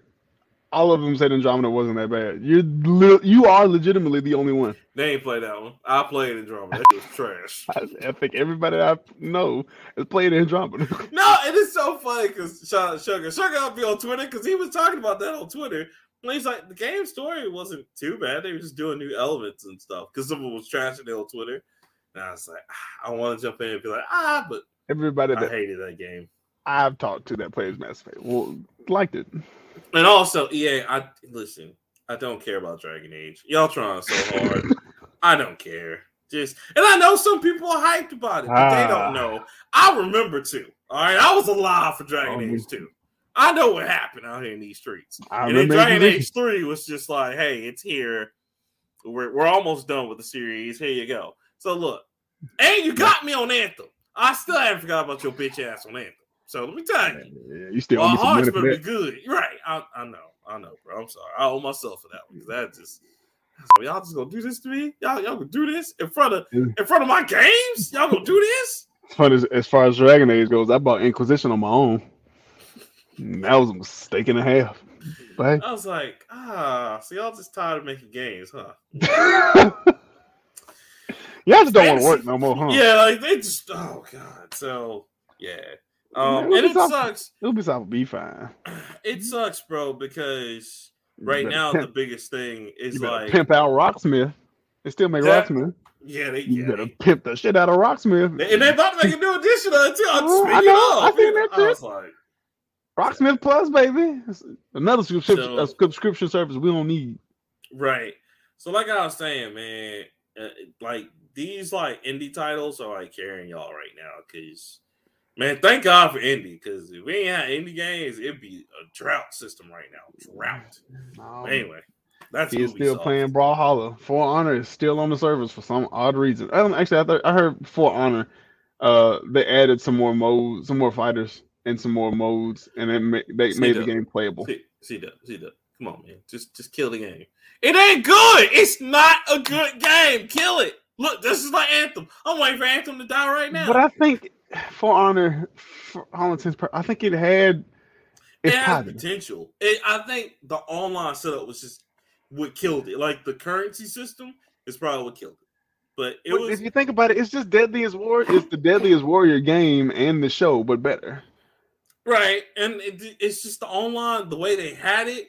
all of them said Andromeda wasn't that bad. You're li- you are legitimately the only one. They ain't played that one. I played Andromeda. That was trash. I, I think everybody I know has played Andromeda. (laughs) No, it is so funny because shout out Sugar. Sugar will be on Twitter because he was talking about that on Twitter. And he's like, the game story wasn't too bad. They were just doing new elements and stuff because someone was trashing it on Twitter. And I was like, ah, I want to jump in and be like, ah, but everybody I that hated that game. I've talked to that plays Mass Effect well, liked it. And also, EA, I listen, I don't care about Dragon Age. Y'all trying so hard. (laughs) I don't care. Just and I know some people are hyped about it, but they Ah. don't know. I remember too. All right, I was alive for Dragon Oh, Age 2. I know what happened out here in these streets. I and then Dragon. Age 3 was just like, hey, it's here. We're, we're almost done with the series. Here you go. So look, and you got me on Anthem. I still haven't forgot about your bitch ass on Anthem. So let me tell you. Yeah, you still Well, owe me some heart's better be good. Right. I, I know. I know, bro. I'm sorry. I owe myself for that one. 'cause That just so y'all just gonna do this to me? Y'all y'all gonna do this in front of in front of my games? Y'all gonna do this? It's funny as, as far as Dragon Age goes. I bought Inquisition on my own. That was a mistake and a half. But I was like, ah, so y'all just tired of making games, huh? (laughs) y'all just don't want to work no more, huh? Yeah, like they just oh god. So yeah. Um and it sucks. Ubisoft will be fine. (clears throat) It sucks, bro, because right now pimp, the biggest thing is like pimp out Rocksmith. They still make That- Rocksmith. yeah, they You yeah, better they- pimp the shit out of Rocksmith. They- and they about to make a new edition of it too. I'm (laughs) Oh, I know. I seen that I was like, Rocksmith Plus, baby. Another subscription, So- a subscription service we don't need. right. So, like I was saying, man, uh, like these like indie titles are like carrying y'all right now because, man, thank God for indie because if we ain't had indie games, it'd be a drought system right now. Drought. Um, Anyway, that's He's still Ubisoft. playing Brawlhalla. For Honor is still on the servers for some odd reason. I don't actually. I, thought, I heard For Honor. Uh, they added some more modes, some more fighters, and some more modes, and it ma- they See made the game playable. See, see that. See that. Come on, man. Just just kill the game. It ain't good. It's not a good game. Kill it. Look, this is like Anthem. I'm waiting for Anthem to die right now. But I think For Honor, for all intents, I think it had. It positive. potential. It, I think the online setup was just what killed it. Like the currency system is probably what killed it. But it But was if you think about it, it's just Deadliest War. It's the Deadliest Warrior game and the show, but better. right, and it, it's just the online. The way they had it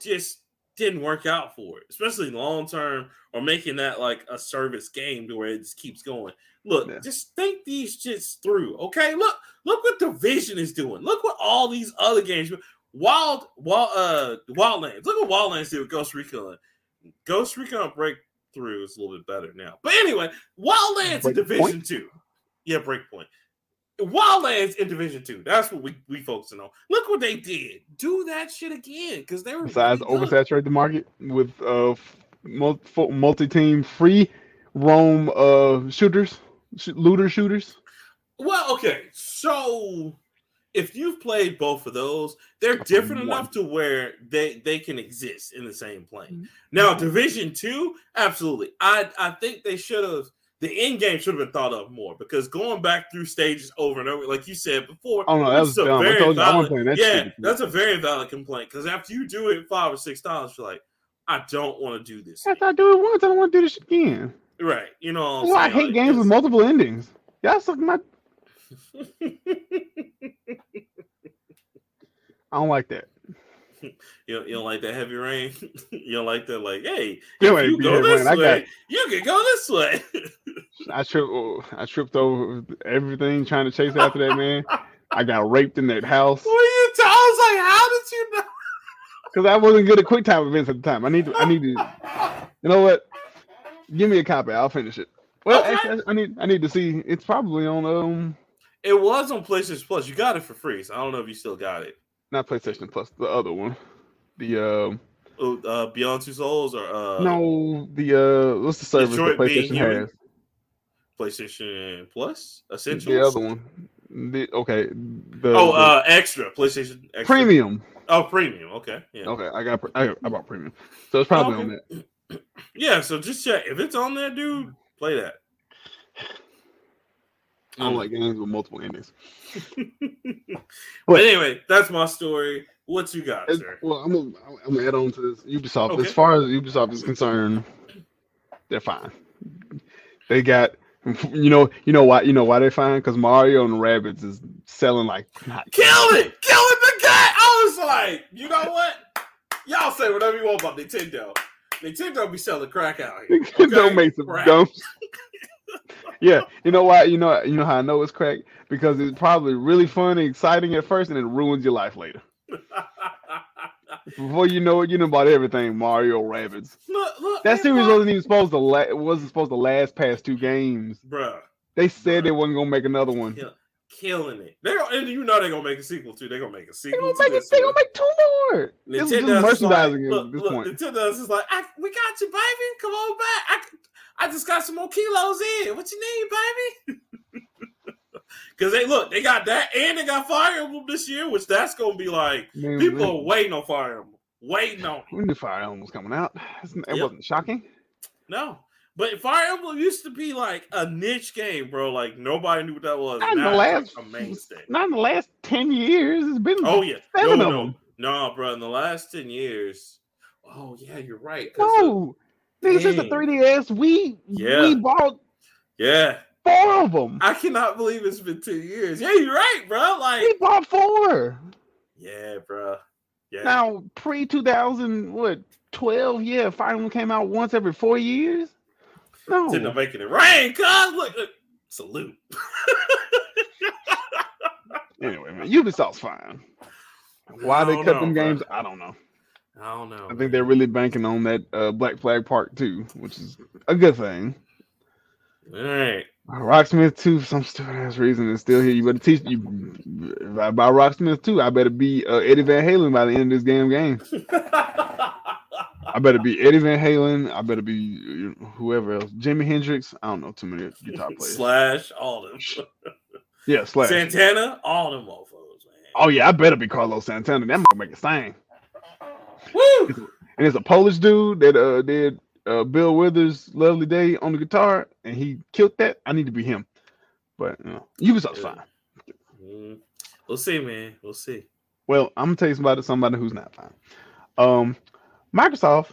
just didn't work out for it, especially long term or making that like a service game to where it just keeps going. Look, Yeah. just think these shits through. Okay, look, look what Division is doing. Look what all these other games. Wild, wild, uh, Wildlands. Look what Wildlands did with Ghost Recon. Ghost Recon Breakthrough is a little bit better now. But anyway, Wildlands Breakpoint? Division Two. Yeah, Breakpoint. Wildlands in Division Two. That's what we we focusing on. Look what they did. Do that shit again because they were Besides, really good. oversaturate the market with uh multi team free roam uh shooters, sh- looter shooters. Well, okay. So if you've played both of those, they're different One. enough to where they they can exist in the same plane. Mm-hmm. Now, Division Two, absolutely. I I think they should have. The end game should have been thought of more because going back through stages over and over, like you said before, Oh no, that was a dumb. Very valid- wasn't that yeah, that's a very valid complaint because after you do it five or six times, you're like, I don't want to do this. After I do it once, I don't want to do this again. Right. You know, what I'm Well, I hate Like, games with multiple endings. Y'all suck my. (laughs) I don't like that. (laughs) You don't, you don't like that heavy rain. (laughs) you don't like that, like, hey, You you go this rain. Way, got- you can go this way. I tripped. I tripped over everything trying to chase after that man. I got raped in that house what are you? T- I was like, how did you know? because I wasn't good at quick time events at the time. I need to. I need to. You know what? Give me a copy. I'll finish it. Well, Okay. actually, I need. I need to see. It's probably on um It was on PlayStation Plus. You got it for free. So I don't know if you still got it. Not PlayStation Plus, the other one. The um Oh, uh, Beyond Two Souls or uh, no, the uh what's the service that Detroit Being PlayStation has? PlayStation Plus essential. The other one. The okay. The, Oh, the uh, extra PlayStation extra. premium. Oh, premium. Okay, yeah, Okay, I got I, I bought premium, so it's probably Okay. on that. (clears throat) yeah. So just check if it's on there, dude. Play that. I don't mm. like games with multiple endings. (laughs) but anyway, that's my story. What you got, It's- sir? well, I'm gonna, I'm gonna add on to this. Ubisoft, Okay. as far as Ubisoft is concerned, they're fine. They got, you know, you know why, you know why they're fine? Because Mario and Rabbids is selling like hot. Kill it! Kill it! The guy. I was like, you know what? Y'all say whatever you want about Nintendo. Nintendo be selling crack out here. (laughs) Don't make some Crack. dumb. (laughs) yeah, you know why? You know, you know how I know it's crack because it's probably really fun and exciting at first, and it ruins your life later. (laughs) Before you know it, you know about everything Mario Rabbids. look, look, That series wasn't even supposed to la- wasn't supposed to last past two games. Bruh, They said they wasn't gonna make another one. Yeah. Killing it. They gonna, and you know they're gonna make a sequel too. They're gonna make a sequel. gonna make. They gonna make two more. Just Nintendo's like, merchandising look, at this look. Nintendo's is like, I, we got you, baby. Come on back. I, I just got some more kilos in. What you need, baby? (laughs) Because they look, they got that, and they got Fire Emblem this year, which that's gonna be like Man, people man, are waiting on Fire Emblem, waiting on. it. we knew Fire Emblem was coming out. It Yep. wasn't shocking. No, but Fire Emblem used to be like a niche game, bro. Like nobody knew what that was. Not in the last- like a mainstay. Not in the last ten years. It's been Oh yeah, no, seven no, them. no, bro. In the last ten years, oh yeah, you're right. No, nigga, since the 3DS, we Yeah. we bought yeah, four of them. I cannot believe it's been two years. Yeah, you're right, bro. Like, We bought four. yeah, bro. Yeah, Now pre two thousand what twelve? Yeah, Fire Emblem came out once every four years. No, making it rain, cuz look, look, salute. anyway, man, Ubisoft's fine. Why they cut know, them bro. games, I don't know. I don't know. I think they're really banking on that uh, Black Flag Part Two, which is a good thing. All right. Rocksmith 2, for some stupid ass reason, is still here. You better teach you. by Rocksmith 2, I better be uh, Eddie Van Halen by the end of this damn game. (laughs) I better be Eddie Van Halen. I better be whoever else. Jimi Hendrix. I don't know too many guitar (laughs) players. Slash, all them. (laughs) yeah, Slash. Santana, all them mofos, man. Oh yeah, I better be Carlos Santana. That might make a sing. Woo! And there's a Polish dude that uh did uh Bill Withers' "Lovely Day" on the guitar, and he killed that. I need to be him. But you know, Yeah. fine. Mm, We'll see, man. We'll see. Well, I'm gonna tell you somebody somebody who's not fine. Um, Microsoft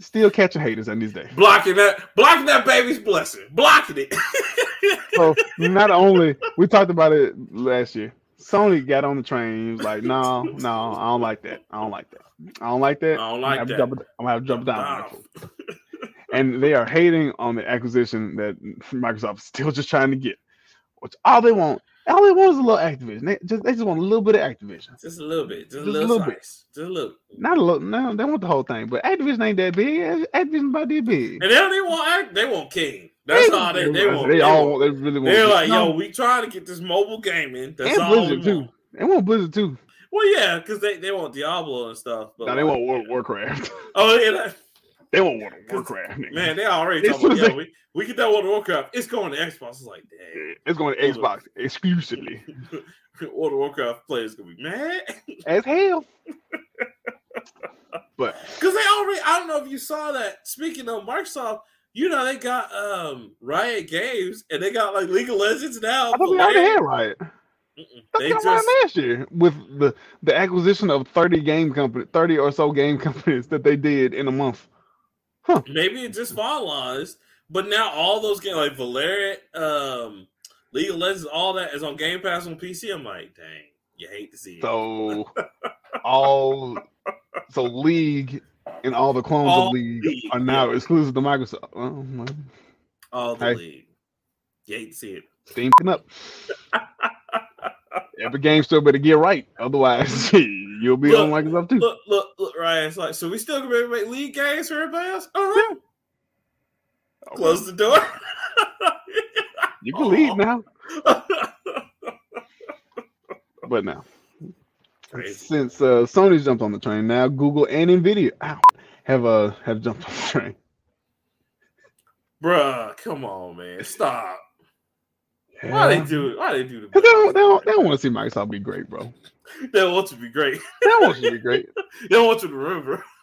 still catching haters in these days. Blocking that, blocking that baby's blessing. Blocking it. (laughs) So not only we talked about it last year, Sony got on the train. He was like, "No, no, I don't like that. I don't like that. I don't like that. I don't I'm like to that. jump I'm gonna have to jump down." on Wow. that." And they are hating on the acquisition that Microsoft is still just trying to get. Which all they want, all they want is a little Activision. They just they just want a little bit of Activision. Just a little bit. Just, Just a little, little bit. Just a little. Not a little. No, they want the whole thing. But Activision ain't that big. Activision about that big. And they want act. They want King. That's all they. They want. They They all want. they really want. They're like, No, yo, we trying to get this mobile gaming. That's and all Blizzard too. want. They want Blizzard too. Well, yeah, because they, they want Diablo and stuff. But No, they like, want World of Warcraft. Oh yeah, they want World of Warcraft. nigga. man, they already talking about soon we, we get that World of Warcraft. It's going to Xbox. It's like, dang, It's going to Xbox exclusively. World of Warcraft players gonna be mad As hell. (laughs) But because they already. I don't know if you saw that. Speaking of Microsoft, you know they got um Riot Games and they got like League of Legends now. I thought we already had Riot. Mm-mm. That's They just last year with the the acquisition of thirty game company, thirty or so game (laughs) companies that they did in a month. Maybe it just finalized, but now all those games like Valorant, um, League of Legends, all that is on Game Pass on PC. I'm like, dang, you hate to see it. So (laughs) all so League and all the clones All of League League, are now yeah. exclusive to Microsoft. Well, All the league. You hate to see it. Steam up. (laughs) Every game still better get right, otherwise (laughs) you'll be on Microsoft too. Look, look, look, Ryan. It's like, so we still gonna make league games for everybody else? All right. Close the door. You can leave (laughs) now, but now Crazy. since uh, Sony's jumped on the train, now Google and Nvidia ow, have uh have jumped on the train. Bruh, come on, man. Stop. Why they do it? Why they do the Cause they don't, they don't, (laughs) they don't want to see Microsoft be great, bro. They want you to be great. They don't want you to be great. (laughs) They don't want you to remember. (laughs)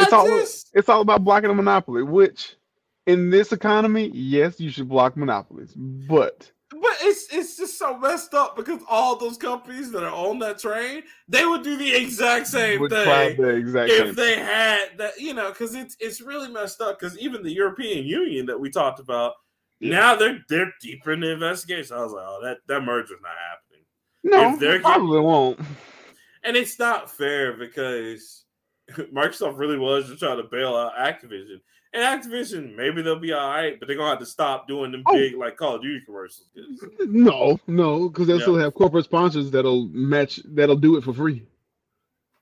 It's I all just, it's all about blocking a monopoly, which in this economy, yes, you should block monopolies. But but it's it's just so messed up because all those companies that are on that train, they would do the exact same would thing the exact if same. they had that. You know, because it's it's really messed up. Because even the European Union that we talked about, Yeah. now they're they're deeper in the investigation. I was like, oh, that that merger's not happening. No, if they're they probably won't. And it's not fair because (laughs) Microsoft really was just trying to bail out Activision. And Activision, maybe they'll be all right, but they're gonna have to stop doing them Oh. big like Call of Duty commercials. No, no, because they'll Yeah. still have corporate sponsors that'll match that'll do it for free,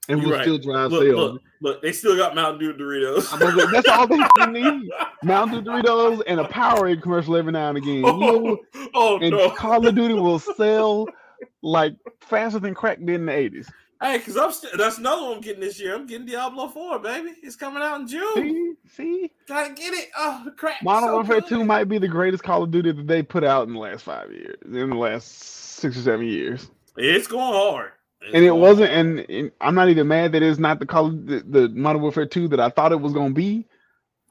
and You're will right. still drive Look, sales. look, look, they still got Mountain Dew Doritos. Go- That's all they (laughs) need. Mountain Dew Doritos and a Powerade commercial every now and again. Oh, you know, oh, oh, and no. Call of Duty will sell like faster than crack did in the 80s. Hey, because I'm st- that's another one I'm getting this year. I'm getting Diablo 4, baby. It's coming out in June. See, see, Gotta get it. Oh, crack. Modern so Warfare good. 2 might be the greatest Call of Duty that they put out in the last five years, in the last six or seven years. It's going hard. It's And it wasn't, hard. and, and I'm not even mad that it's not the Call of the, the Modern Warfare 2 that I thought it was going to be.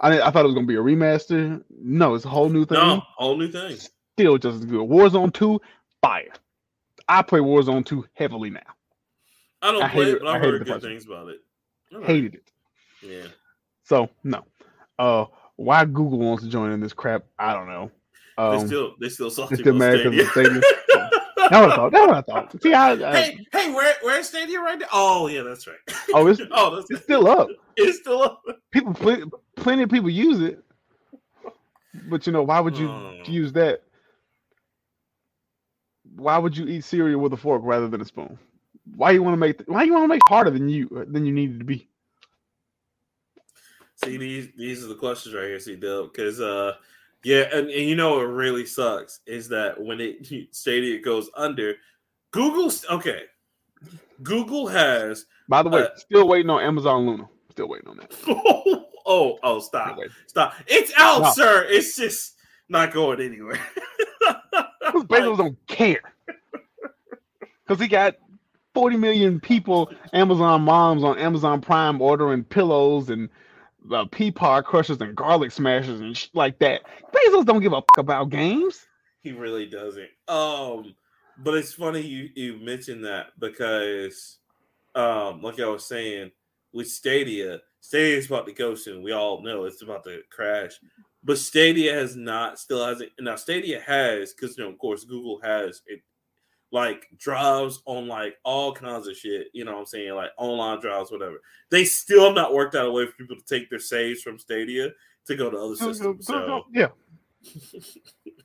I, I thought it was going to be a remaster. No, it's a whole new thing. no whole new thing. Still just as good. Warzone 2, fire. I play Warzone 2 heavily now. I don't I play it, but I've heard the good things about it. Right. Hated it. Yeah. So, no. Uh, why Google wants to join in this crap, I don't know. They Um, still they still salty it's still about mad 'cause of Stadia. Stadia. (laughs) That's what I thought. That's what I thought. See, I, I, hey, hey, where where's Stadia right now? Oh yeah, that's right. Oh, it's- (laughs) oh, that's it's still up. it's still up. People, pl- plenty of people use it, but you know, why would you Oh. use that? Why would you eat cereal with a fork rather than a spoon? Why you want to make? Why you want to make harder than you than you needed to be? See these these are the questions right here, C Dub, because uh yeah, and, and you know what really sucks is that when it (laughs) Stadia goes under, Google's okay. Google has By the way, Uh, still waiting on Amazon Luna. Still waiting on that. oh (laughs) oh oh stop stop it's out No. sir it's just not going anywhere. (laughs) Because Bezos don't care. Because he got 40 million people, Amazon moms on Amazon Prime ordering pillows and uh, crushers and garlic smashers and sh- like that. Bezos don't give a fuck about games. He really doesn't. Um, but it's funny you you mentioned that because, um, like I was saying with Stadia, Stadia is about to go soon. We all know it's about to crash, but Stadia has not, still hasn't. Now Stadia has because you know, of course, Google has it, like drives on like all kinds of shit. You know what I'm saying? Like online drives, whatever. They still have not worked out a way for people to take their saves from Stadia to go to other systems. So. Yeah. (laughs)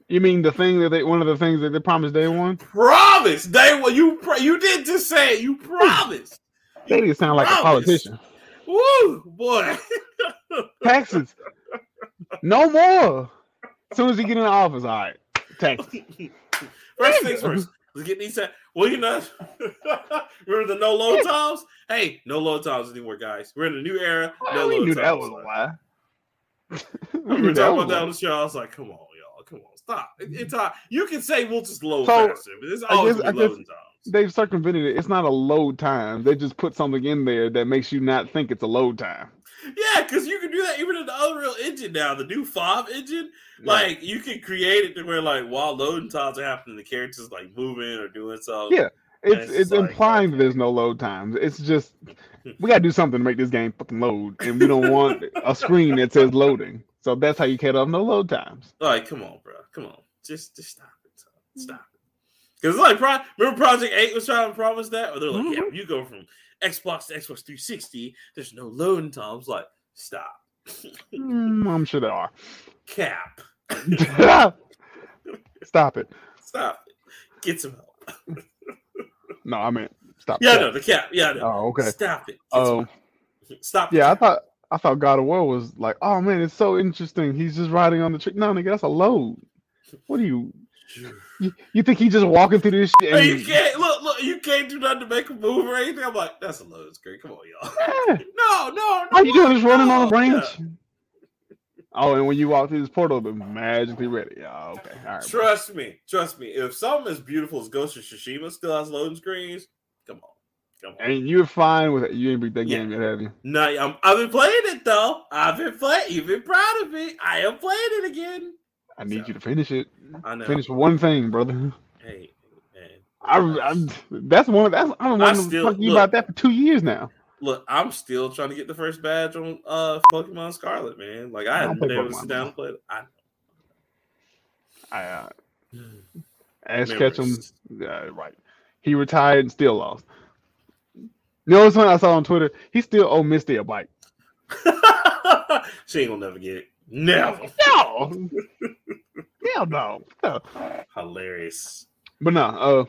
You mean the thing that they one of the things that they promised day one? Promise. They well, you you did just say it. You hmm. promised. They didn't sound like a politician. Woo, boy. (laughs) Taxes. No more. As soon as you get in the office, all right. Taxes. (laughs) first things first. Let's get these. Set. Well, you know, (laughs) remember the no load times? Hey, no load times anymore, guys. We're in a new era. No we load knew times. that was a lie. (laughs) we we were talking about that on the show. I was like, come on, y'all. Come on. Stop. It- it's mm-hmm. hard. You can say we'll just load So, faster, but it's always I guess- loading times. they've circumvented it. It's not a load time. They just put something in there that makes you not think it's a load time. Yeah, because you can do that even in the Unreal Engine now, the new five engine. Like you can create it to where like while loading times are happening, the characters like moving or doing something. Yeah, it's it's it's like- implying that there's no load times. It's just (laughs) we gotta do something to make this game fucking load, and we don't want a screen that says loading. So that's how you cut off no load times. Like, come on, bro. Come on. Just just stop it. Stop it. Because like, Pro- remember Project Eight was trying to promise that, or they're like, yeah, Mhm. when you go from Xbox to Xbox 360, there's no loading times. Like, stop, Mm, I'm sure there are. cap, (laughs) Stop it. stop, it. get some help. (laughs) No, I mean stop. Yeah, no, the cap. Yeah, no. Oh, okay. Stop it. Oh, stop. yeah. I thought I thought God of War was like, oh man, it's so interesting. He's just riding on the tree. No, nigga, that's a load. What do you? You, you think he's just walking through this shit? And, you can't look, look. You can't do nothing to make a move or anything. I'm like, that's a load screen. Come on, y'all. Yeah. (laughs) No, no, no. All you doing is running on a no. branch. Yeah. Oh, and when you walk through this portal, they're magically ready. Yeah, okay, all right. bro. Trust me, trust me. If something as beautiful as Ghost of Tsushima still has loading screens, come on, come on. And you're fine with it. You ain't beat that Yeah. game yet, have you? No, I'm, I've been playing it though. I've been playing. You've been proud of me. I am playing it again. I need So- you to finish it. I know. Finish one thing, brother. Hey. I, I that's one. Of, That's I'm I one still- talking you look. about that for two years now. Look, I'm still trying to get the first badge on uh Pokemon Scarlet, man. Like I I been able to sit down and play it. I I uh. (sighs) Ash Ketchum, uh, right? He retired and still lost. You know what's funny? I saw on Twitter. He still owe Misty a bike. (laughs) she ain't gonna never get it. Never. No, hell no. no. Hilarious. But no, uh,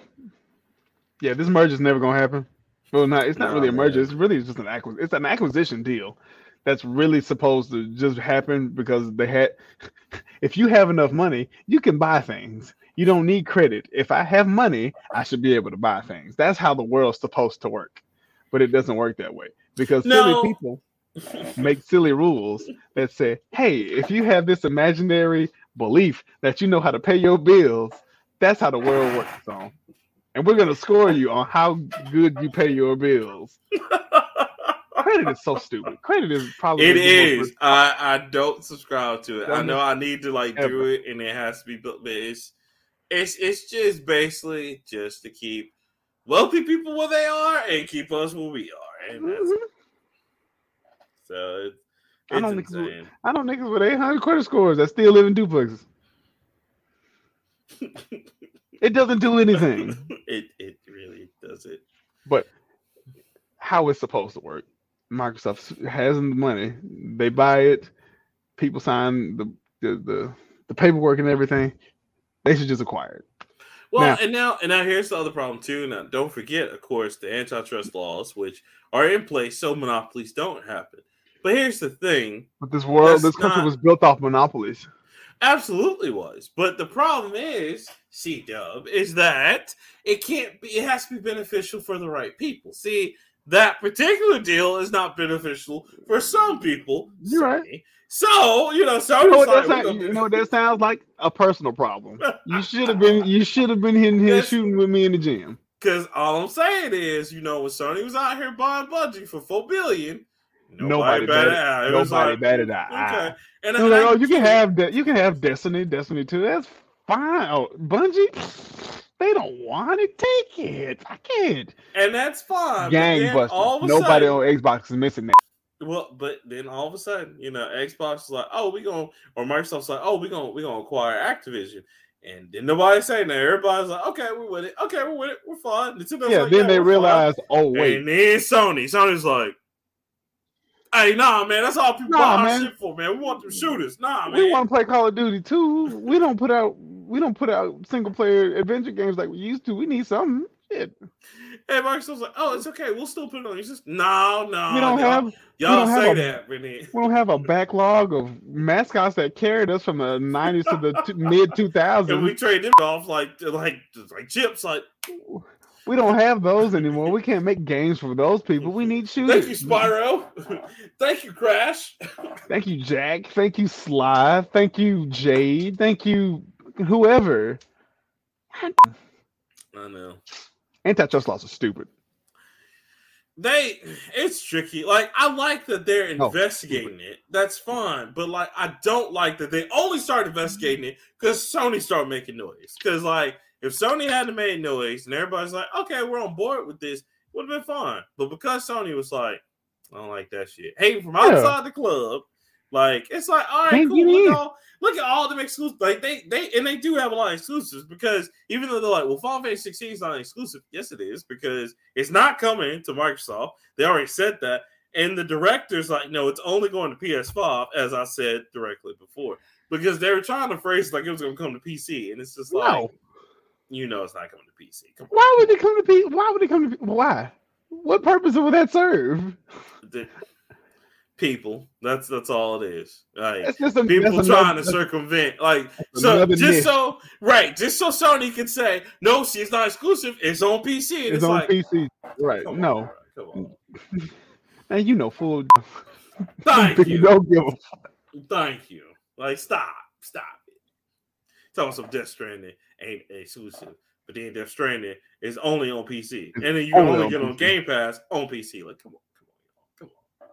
yeah, this merge is never gonna happen. Well, not it's not Nah, really a merger. man. It's really just an acquisition. It's an acquisition deal that's really supposed to just happen because they had. (laughs) If you have enough money, you can buy things. You don't need credit. If I have money, I should be able to buy things. That's how the world's supposed to work, but it doesn't work that way because No. silly people (laughs) make silly rules that say, "Hey, if you have this imaginary belief that you know how to pay your bills, that's how the world works." So, and we're gonna score you on how good you pay your bills. Credit is so stupid. Credit is probably It is. I I don't subscribe to it. I know I need to like do it, and it has to be built. But it's it's it's just basically just to keep wealthy people where they are and keep us where we are, and that's Mhm. so it, I don't insane. I know niggas with 800 credit scores that still live in duplexes. It doesn't do anything. (laughs) it it really does it. but how it's supposed to work. Microsoft has the money. They buy it. People sign the the the, the paperwork and everything. They should just acquire it. Well, Now- and now and now here's the other problem too. Now, don't forget, of course, the antitrust laws, which are in place, so monopolies don't happen. But here's the thing: But this world, this country not- was built off monopolies. Absolutely was. But the problem is, C Dub, is that it can't be. It has to be beneficial for the right people. See, that particular deal is not beneficial for some people. You're right. So you know, so You know, like, that we're sound- gonna you know what that sounds like? A personal problem. You (laughs) should have been you should have been hitting here shooting with me in the gym. Because all I'm saying is, you know, when Sony was out here buying Bungie for four billion, nobody, Nobody batted batted- out. It was Nobody like, batted an okay. eye. And They were I, like, oh, you can have that. You can have Destiny, Destiny 2. That's fine. Oh, Bungie, they don't want to Take it. I can't. and that's fine. then Gangbusters. of a Nobody sudden, on Xbox is missing that. well, but then all of a sudden, you know, Xbox is like, oh, we gonna, or Microsoft's like, oh, we gonna, we gonna acquire Activision, and then nobody saying that. Everybody's like, okay, we're with it. Okay, we're with it. We're fine. Nintendo's Yeah, like, then they we're fine. realize, oh wait, And then Sony, Sony's like, hey, nah, man, that's all people Nah, buy shit for, man. We want them shooters. Nah, man. we want to play Call of Duty too. We don't put out we don't put out single player adventure games like we used to. We need something. Shit. And Microsoft's like, oh, it's okay. We'll still put it on your system. No, no. we don't y'all, have y'all don't have say a- that, Renee. we don't have a (laughs) backlog of mascots that carried us from the nineties to the (laughs) t- mid 2000s. And we thousands. trade them off like like like chips. Like, We don't have those anymore. We can't make games for those people. We need shooters. thank you, Spyro. thank you, Crash. Thank you, Jak. Thank you, Sly. Thank you, Jade. Thank you, whoever. I know. Antitrust laws are stupid. They, it's tricky. Like, I like that they're Oh, investigating it. That's fine. But like, I don't like that they only started investigating it because Sony started making noise. Because like, if Sony hadn't made noise and everybody's like, okay, we're on board with this, would have been fine. But because Sony was like, I don't like that shit. Hating from Yeah. outside the club, Like it's like all right, Can't cool. Look at, all, look at all them exclusives. Like they they and they do have a lot of exclusives because even though they're like, well, Final Fantasy 16 is not an exclusive. Yes, it is because it's not coming to Microsoft. They already said that. And the director's like, no, it's only going to PS5, as I said directly before, because they were trying to phrase it like it was going to come to PC, and it's just like, No. You know, it's not coming to PC. Come on. Why would it come to P? Why would it come to? Why? What purpose would that serve? The- people, that's that's all it is. Like That's just a, people that's trying another- to circumvent, like so, just niche. so right, just so Sony can say, no, see, it's not exclusive. It's on PC. It's, it's, on like, PC, right? on, no, on. (laughs) and you know, full. Thank (laughs) you. Don't give a Thank you. Like, stop, stop it. Talking some Death Stranding ain't exclusive, but then Death Stranding is only on PC, and then you can Only only on get on PC. Game Pass on PC. Like, come on, come on, come on.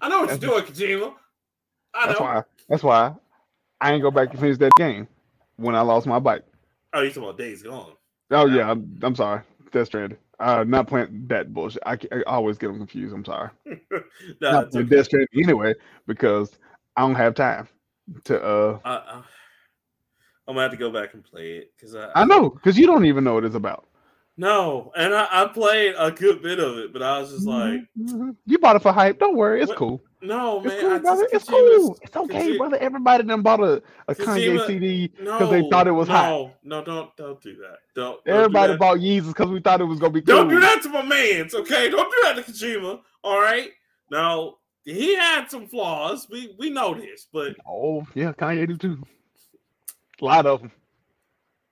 I know what you're doing, Kojima. I That's know. why. That's why I ain't go back and finish that game when I lost my bike. Oh, you talking about Days Gone? Oh yeah, I'm, I'm sorry. Death Stranding. Uh, not playing that bullshit. I, I always get them confused. I'm sorry. (laughs) nah, Not okay. Death Stranding anyway because I don't have time to. uh I, I, I'm gonna have to go back and play it because I, I know because you don't even know what it's about. no, and I, I played a good bit of it, but I was just like, Mhm. you bought it for hype. Don't worry, it's What- cool. no, It's cool, I brother. just It's cool. It's okay, brother. Everybody done bought a, a Kanye Kojima- CD No, because they thought it was no, hot. No, don't don't do that. Don't. don't Everybody do that. bought Yeezus because we thought it was gonna be cool. Don't do that to my man's, okay? Don't do that to Kojima. All right. Now he had some flaws. We we know this, but Oh yeah, Kanye do too. A lot of them.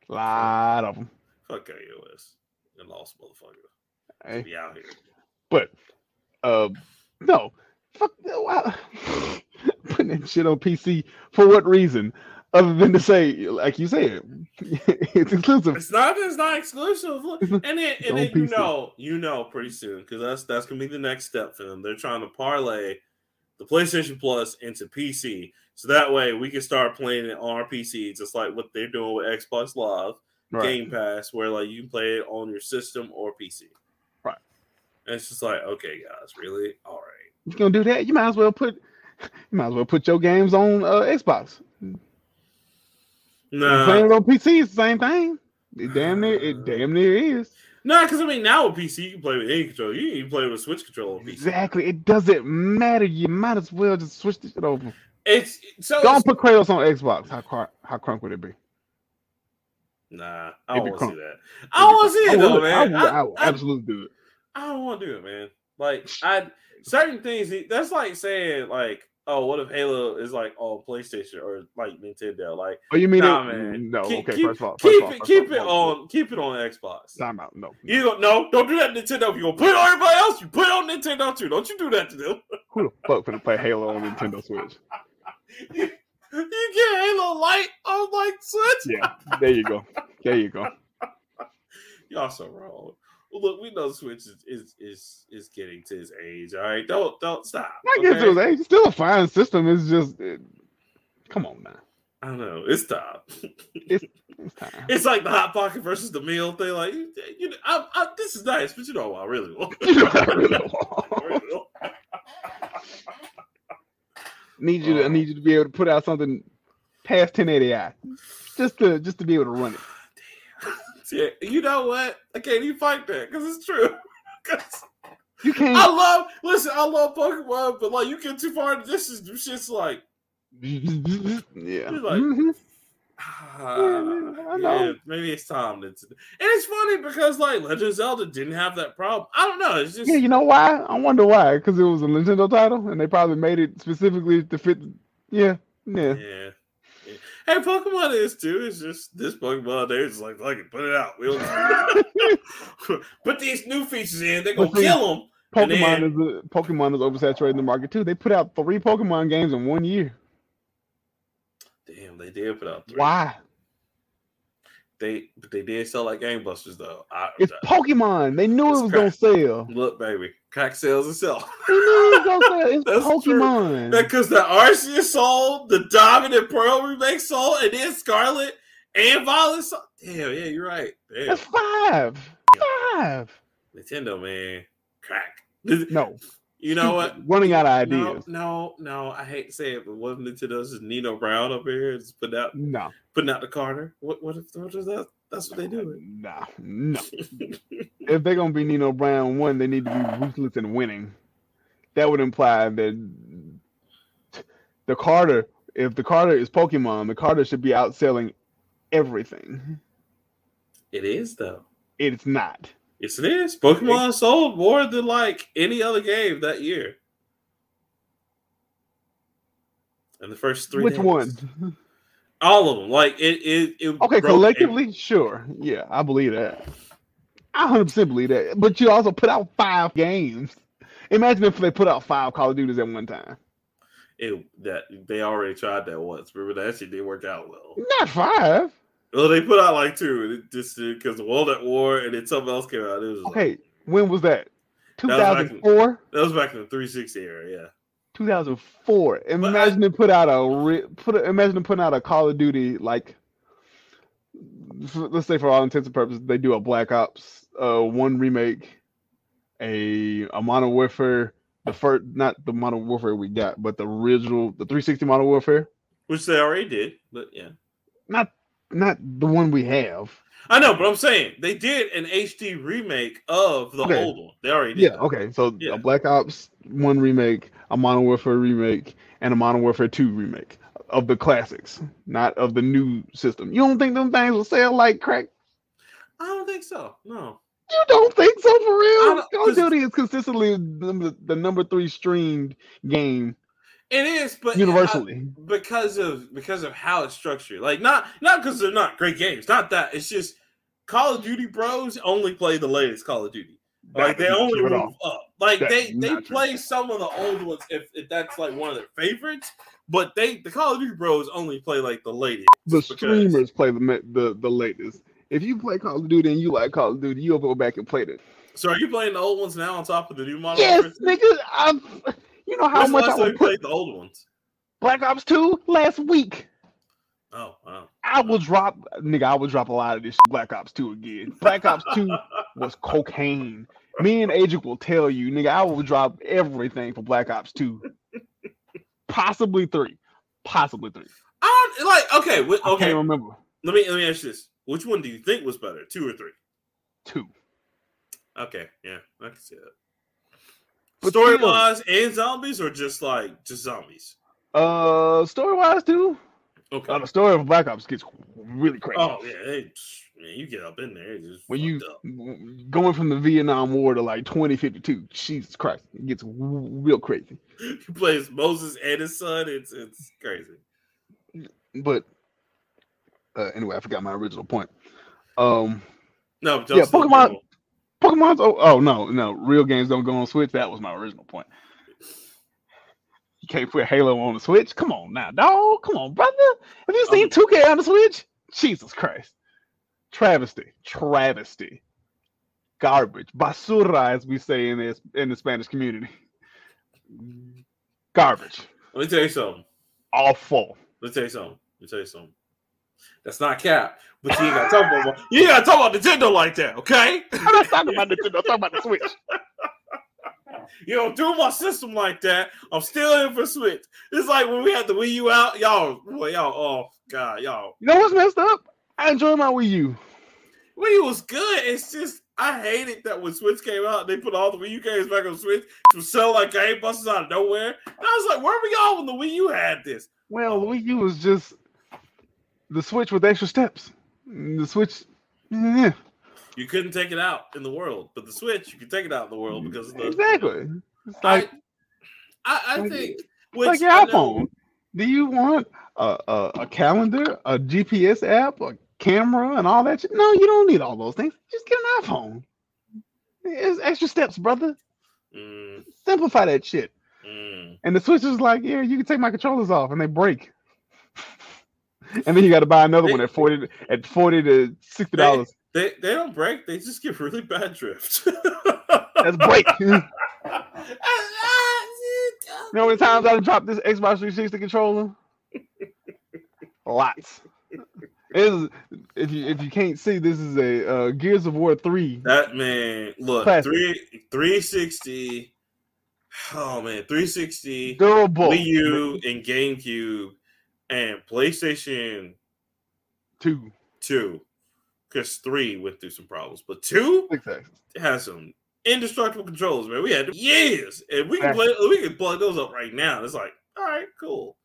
A Lot of them. fuck KOS. You lost motherfucker. Hey, Be out here. but uh, no, fuck. (laughs) Putting that shit on PC for what reason? Other than to say, like you said, (laughs) it's exclusive. It's not. It's not exclusive. And then, and then you know, you know, pretty soon because that's that's gonna be the next step for them. They're trying to parlay the PlayStation Plus into PC, so that way we can start playing it on our PC, just like what they're doing with Xbox Live, Right. Game Pass, where like you can play it on your system or PC. Right. And it's just like, okay, guys, really? All right. If you're gonna do that, you might as well put you might as well put your games on uh, Xbox. Nah, Playing it on PC is the same thing. It damn near it damn near is. nah, because I mean, now with PC, you can play with any controller. You can play with a Switch controller on PC. Exactly. It doesn't matter. You might as well just switch the shit over. It's so. Don't it's- put Kratos on Xbox. How crunk, how crunk would it be? Nah, I don't want to see that. I don't want to see it though, man. I would, I, I would I- absolutely do it. I don't want to do it, man. Like I certain things. That's like saying like, oh, what if Halo is like on PlayStation or like Nintendo? Like, Oh, you mean nah, it? man. No. Keep, okay. keep, first of all, first keep it, keep it on, keep it on Xbox. Time out. No. You don't no, don't do that Nintendo. If you gonna put it on everybody else, you put it on Nintendo too. Don't you do that to them. Who the fuck gonna play Halo on Nintendo Switch? (laughs) you, you get Halo Light on like Switch. Yeah. There you go. There you go. (laughs) Y'all so wrong. Well, look, we know Switch is, is is is getting to his age. All right, don't don't stop. I guess okay? it was hey, it's still a fine system. It's just it, come on man. I don't know. It's time. (laughs) It's time. it's like the hot pocket versus the meal thing. Like, you, you know, I, I, this is nice, but you know what I really want. (laughs) You know what I really I want. Need you to I need you to be able to put out something past 1080i. Just to just to be able to run it. (sighs) Yeah, you know what? I can't even fight that because it's true. (laughs) You can't I love, listen, I love Pokemon, but like you get too far into this, is shit's like, (laughs) yeah. like- Mhm. Ah, I know. yeah, maybe it's time. To, and it's funny because like Legend of Zelda didn't have that problem. I don't know. It's just Yeah, you know why? I wonder why. Because it was a Nintendo title, and they probably made it specifically to fit. Yeah, yeah. Yeah. yeah. Hey, Pokemon is too. It's just this Pokemon there is like, it, put it out. We don't (laughs) put these new features in. They're gonna But kill them. Pokemon then- is a, Pokemon is oversaturating the market too. They put out three Pokemon games in one year. Damn, they did put out three. Why? They but they did sell like gangbusters though. I, It's Pokemon. They knew it was gonna sell. look, baby, crack sales (laughs) itself. They knew it was gonna sell. It's That's. Pokemon. Because the Arceus sold, the Diamond and Pearl remake sold, and then Scarlet and Violet sold. Damn, yeah, you're right. Damn, That's five. Five. Nintendo man, crack. (laughs) No, You know what? (laughs) Running out of ideas. no, no. I hate to say it, but if Nintendo's is Nino Brown up here is putting out No, putting out the Carter? What what what is that? That's what they do. no, no. if they're gonna be Nino Brown one, they need to be ruthless in winning. That would imply that the Carter, if the Carter is Pokemon, the Carter should be outselling everything. It is though. It's not. Yes, it is. Pokemon sold more than like any other game that year. In the first three. Which days. one? All of them. Like it. It. it Okay, collectively, sure. Yeah, I believe that. I 100% believe that. But you also put out five games. Imagine if they put out five Call of Duties at one time. It, that they already tried that once. Remember that shit didn't work out well. Not five. Well, they put out like two, just because the World at War, and then something else came out. It was like- Okay, when was that? was back in- 2004? that was back in the 360 era. Yeah, 2004. Imagine they put out a put a, imagine them putting out a Call of Duty like let's say for all intents and purposes they do a Black Ops uh one remake, a a Modern Warfare the first not the Modern Warfare we got, but the original the 360 Modern Warfare, which they already did. But yeah, not not the one we have. I know, but I'm saying they did an HD remake of the Okay. old one. They already did. Yeah, okay. So Yeah. a Black Ops one remake, a Modern Warfare remake, and a Modern Warfare two remake of the classics, not of the new system. You don't think them things will sell like crack? I don't think so. No. You don't think so for real? Call of Duty is consistently the, the number three streamed game It is, but universally. I- because of because of how it's structured. Like not not because they're not great games. Not that. It's just Call of Duty bros only play the latest Call of Duty. Like they That is not only move up. Like That they they not true. play some of the old ones if, if that's like one of their favorites. But they the Call of Duty bros only play like the latest. The because- streamers play the the the latest. If you play Call of Duty and you like Call of Duty, you'll go back and play it. So are you playing the old ones now on top of the new model? Yes, nigga. I'm, you know how When's much I would put played the old ones? Black Ops 2 last week. Oh wow. I will drop, nigga. I will drop a lot of this Black Ops 2 again. Black Ops 2 (laughs) was cocaine. Me and Agent will tell you, nigga. I will drop everything for Black Ops 2. Possibly three. Possibly three. I don't like okay. wh- I Okay, can't remember. let me let me ask you this: Which one do you think was better, two or three? Two. Okay, yeah, I can see that. But Story wise and zombies, or just like just zombies? Uh, story wise, too. Okay. Uh, the story of Black Ops gets really crazy. oh yeah, they, man, you get up in there, just when you up. going from the Vietnam War to like 2052, Jesus Christ, it gets w- real crazy. (laughs) he plays Moses and his son. It's it's crazy. But uh, anyway, I forgot my original point. Um, No, Yeah, Pokemon- Pokemon's oh, oh no no real games don't go on Switch. That was my original point. You can't put Halo on the Switch. Come on now, dog. Come on, brother. Have you seen Um, 2K on the Switch? Jesus Christ, travesty, travesty, garbage, basura, as we say in this in the Spanish community. Garbage, Let me tell you something. awful. Let me tell you something. Let me tell you something. That's not cap, but you ain't got to talk about you ain't got to talk about Nintendo like that, okay? I'm not talking about Nintendo. I'm talking about the Switch. You don't do my system like that. I'm still in for Switch. It's like when we had the Wii U out, y'all, boy, y'all, oh god, y'all. You know what's messed up? I enjoy my Wii U. Wii U was good. It's just I hated that when Switch came out, they put all the Wii U games back on Switch to sell like gangbusters out of nowhere. And I was like, where were y'all when the Wii U had this? Well, the Wii U was just the Switch with extra steps. The Switch, yeah, You couldn't take it out in the world, but the Switch, you could take it out in the world because the exactly. It's like, I, I like- think which like your I iPhone. Do you want a, a, a calendar, a GPS app, a camera, and all that? No, you don't need all those things. Just get an iPhone. It's extra steps, brother. Mm, Simplify that shit. mm. And the Switch is like, yeah, you can take my controllers off, and they break. (laughs) and then you got to buy another one at forty at forty to sixty dollars. They they don't break. They just give really bad drift. That's break. (laughs) you know how many times I dropped this Xbox 360 controller? Lots. Is if you if you can't see, this is a uh, Gears of War three. That man, look, Classic. three three sixty Oh man, 360, Durable. Wii U, and GameCube, and PlayStation Two. 2. Because 3 went through some problems, but 2 Six axis. has some indestructible controls, man. We had years, and we can play. We can plug those up right now. It's like, all right, cool.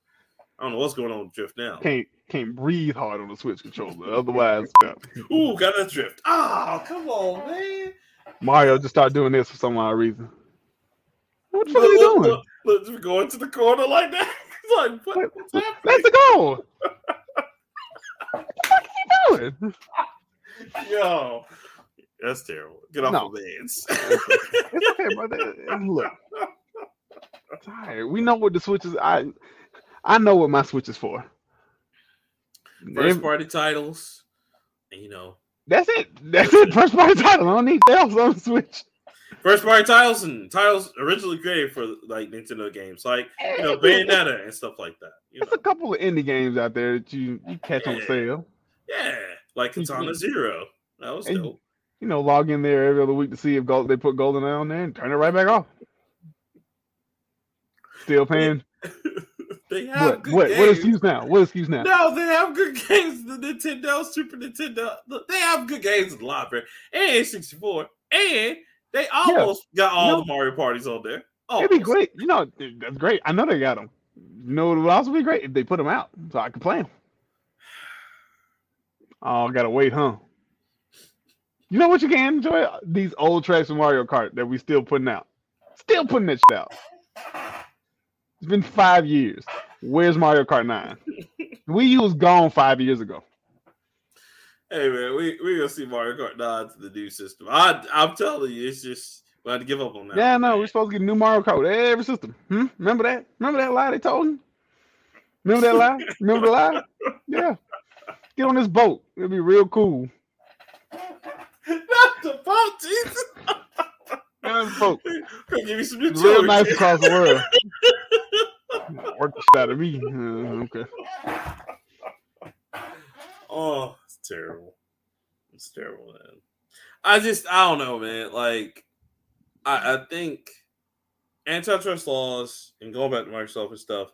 I don't know what's going on with Drift now. Can't can't breathe hard on the Switch controller. Otherwise, yeah. Ooh, got that Drift. Oh, come on, man. Mario just started doing this for some odd reason. What the fuck Look, are you doing? look, look, just going to the corner like that. Like, what, what's happening? That's the goal. (laughs) what the fuck are you doing? Yo, that's terrible. Get off No. the beds. It's okay, brother. Look, right. We know what the Switch is. I I know what my Switch is for. First party titles, and you know, That's it. That's it. First party title. I don't need else on the Switch. First party titles and titles originally created for like Nintendo games, like you know, Bayonetta and stuff like that. You There's know, a couple of indie games out there that you, you catch on sale. yeah, like Katana Zero. That was And- dope. You know, log in there every other week to see if gold, they put Golden Eye on there and turn it right back off. Still paying. (laughs) they have What? good What? games. What excuse now? What excuse now? No, they have good games. The Nintendo, Super Nintendo, they have good games in the library and 64, and they almost got all No. the Mario parties on there. Oh, It'd be great. You know, that's great. I know they got them. You know, it would also be great if they put them out so I can play them. Oh, gotta wait, huh? You know what you can enjoy? These old tracks from Mario Kart that we still putting out. Still putting that shit out. It's been five years. Where's Mario Kart 9? Wii U was gone five years ago. Hey man, we we gonna see Mario Kart 9 to the new system. I I'm telling you, it's just we had to give up on that. Yeah, no, we're supposed to get a new Mario Kart every system. Hmm? Remember that? Remember that lie they told you? Remember that lie? Remember the lie? Yeah. Get on this boat. It'll be real cool. (laughs) Not the boat, Jesus. Get boat. Give you some new real nice across the world. (laughs) Work the shit out of me. Uh, okay. Oh, terrible. It's terrible, man. I just I don't know, man. Like I, I think antitrust laws and going back to Microsoft and stuff.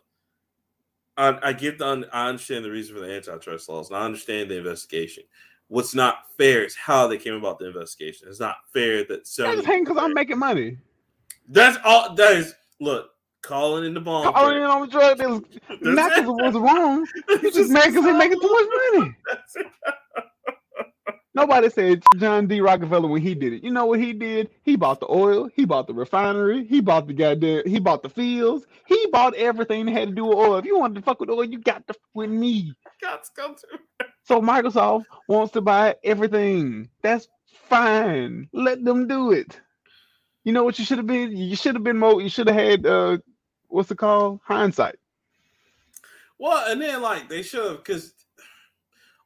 I, I get the I understand the reason for the antitrust laws, and I understand the investigation. What's not fair is how they came about the investigation. It's not fair that I Sony. just hang because I'm making money. That's all. That is look calling in the bomb. Calling in on the drug dealers. (laughs) Not because it was wrong. (laughs) You just mad because they're making too much money. (laughs) Nobody said John D. Rockefeller when he did it. You know what he did? He bought the oil, he bought the refinery, he bought the goddamn, he bought the fields, he bought everything that had to do with oil. If you wanted to fuck with oil, you got to fuck with me. Got to come to So Microsoft wants to buy everything. That's fine. Let them do it. You know what you should have been? You should have been more. You should have had uh, what's it called? Hindsight. Well, and then like they should have because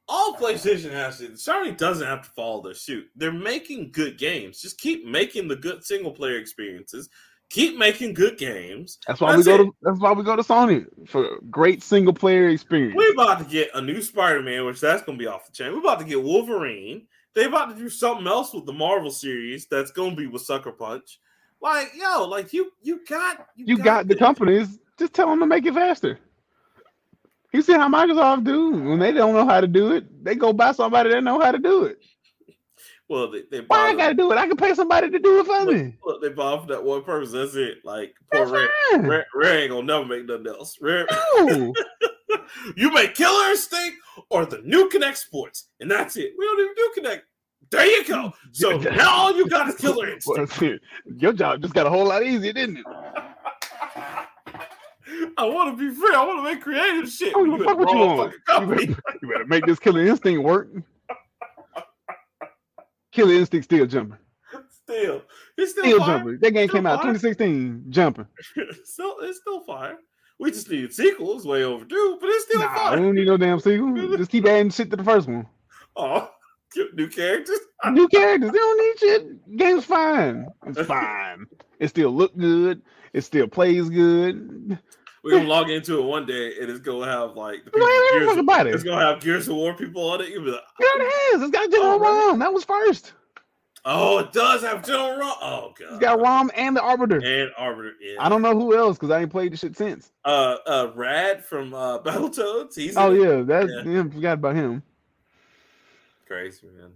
all PlayStation has to. Sony doesn't have to follow their suit. They're making good games. Just keep making the good single player experiences. Keep making good games. That's why That's we go it. to. That's why we go to Sony for great single player experience. We're about to get a new Spider Man, which that's gonna be off the chain. We're about to get Wolverine. They're about to do something else with the Marvel series that's gonna be with Sucker Punch. Like yo, like you, you got, you got the companies. Just tell them to make it faster. You see how Microsoft do when they don't know how to do it, they go buy somebody that know how to do it. Well, they, they Why I gotta do it? I can pay somebody to do it for Look, me. look, they bought for that one purpose. That's it. Like poor fine. Red, Red ain't gonna never make nothing else. Red, No. (laughs) you make Killer Instinct or the new Kinect Sports, and that's it. We don't even do Kinect. There you go. So now all you got is Killer (laughs) Instinct. Your job just got a whole lot easier, didn't it? (laughs) I want to be free. I want to make creative shit. Oh, You fuck what you want. You better, you better make this killer instinct work. Killer instinct still jumping. Still, it's still, Still fire. jumping. That game Still came out 2016. Jumping. (laughs) still, it's still fire. We just need sequels, way overdue, but it's still Nah, we fire. don't need no damn sequel. Just keep adding shit to the first one. Oh, (laughs) new characters. New characters. They don't need shit. Game's fine. It's (laughs) fine. It still look good. It still plays good. We're gonna log into it one day, and it's gonna have like the people Gears of, about it. it's gonna have Gears of War people on it. You'll be like, It already has. It's got General Oh? Bomb. That was first. Oh, it does have General RAAM. Oh god, It's got RAAM and the Arbiter. and Arbiter. Yeah. I don't know who else because I ain't played the shit since. Uh, uh, Rad from uh (laughs) Battletoads. He's Oh yeah, that's Yeah. yeah. Forgot about him. Crazy man.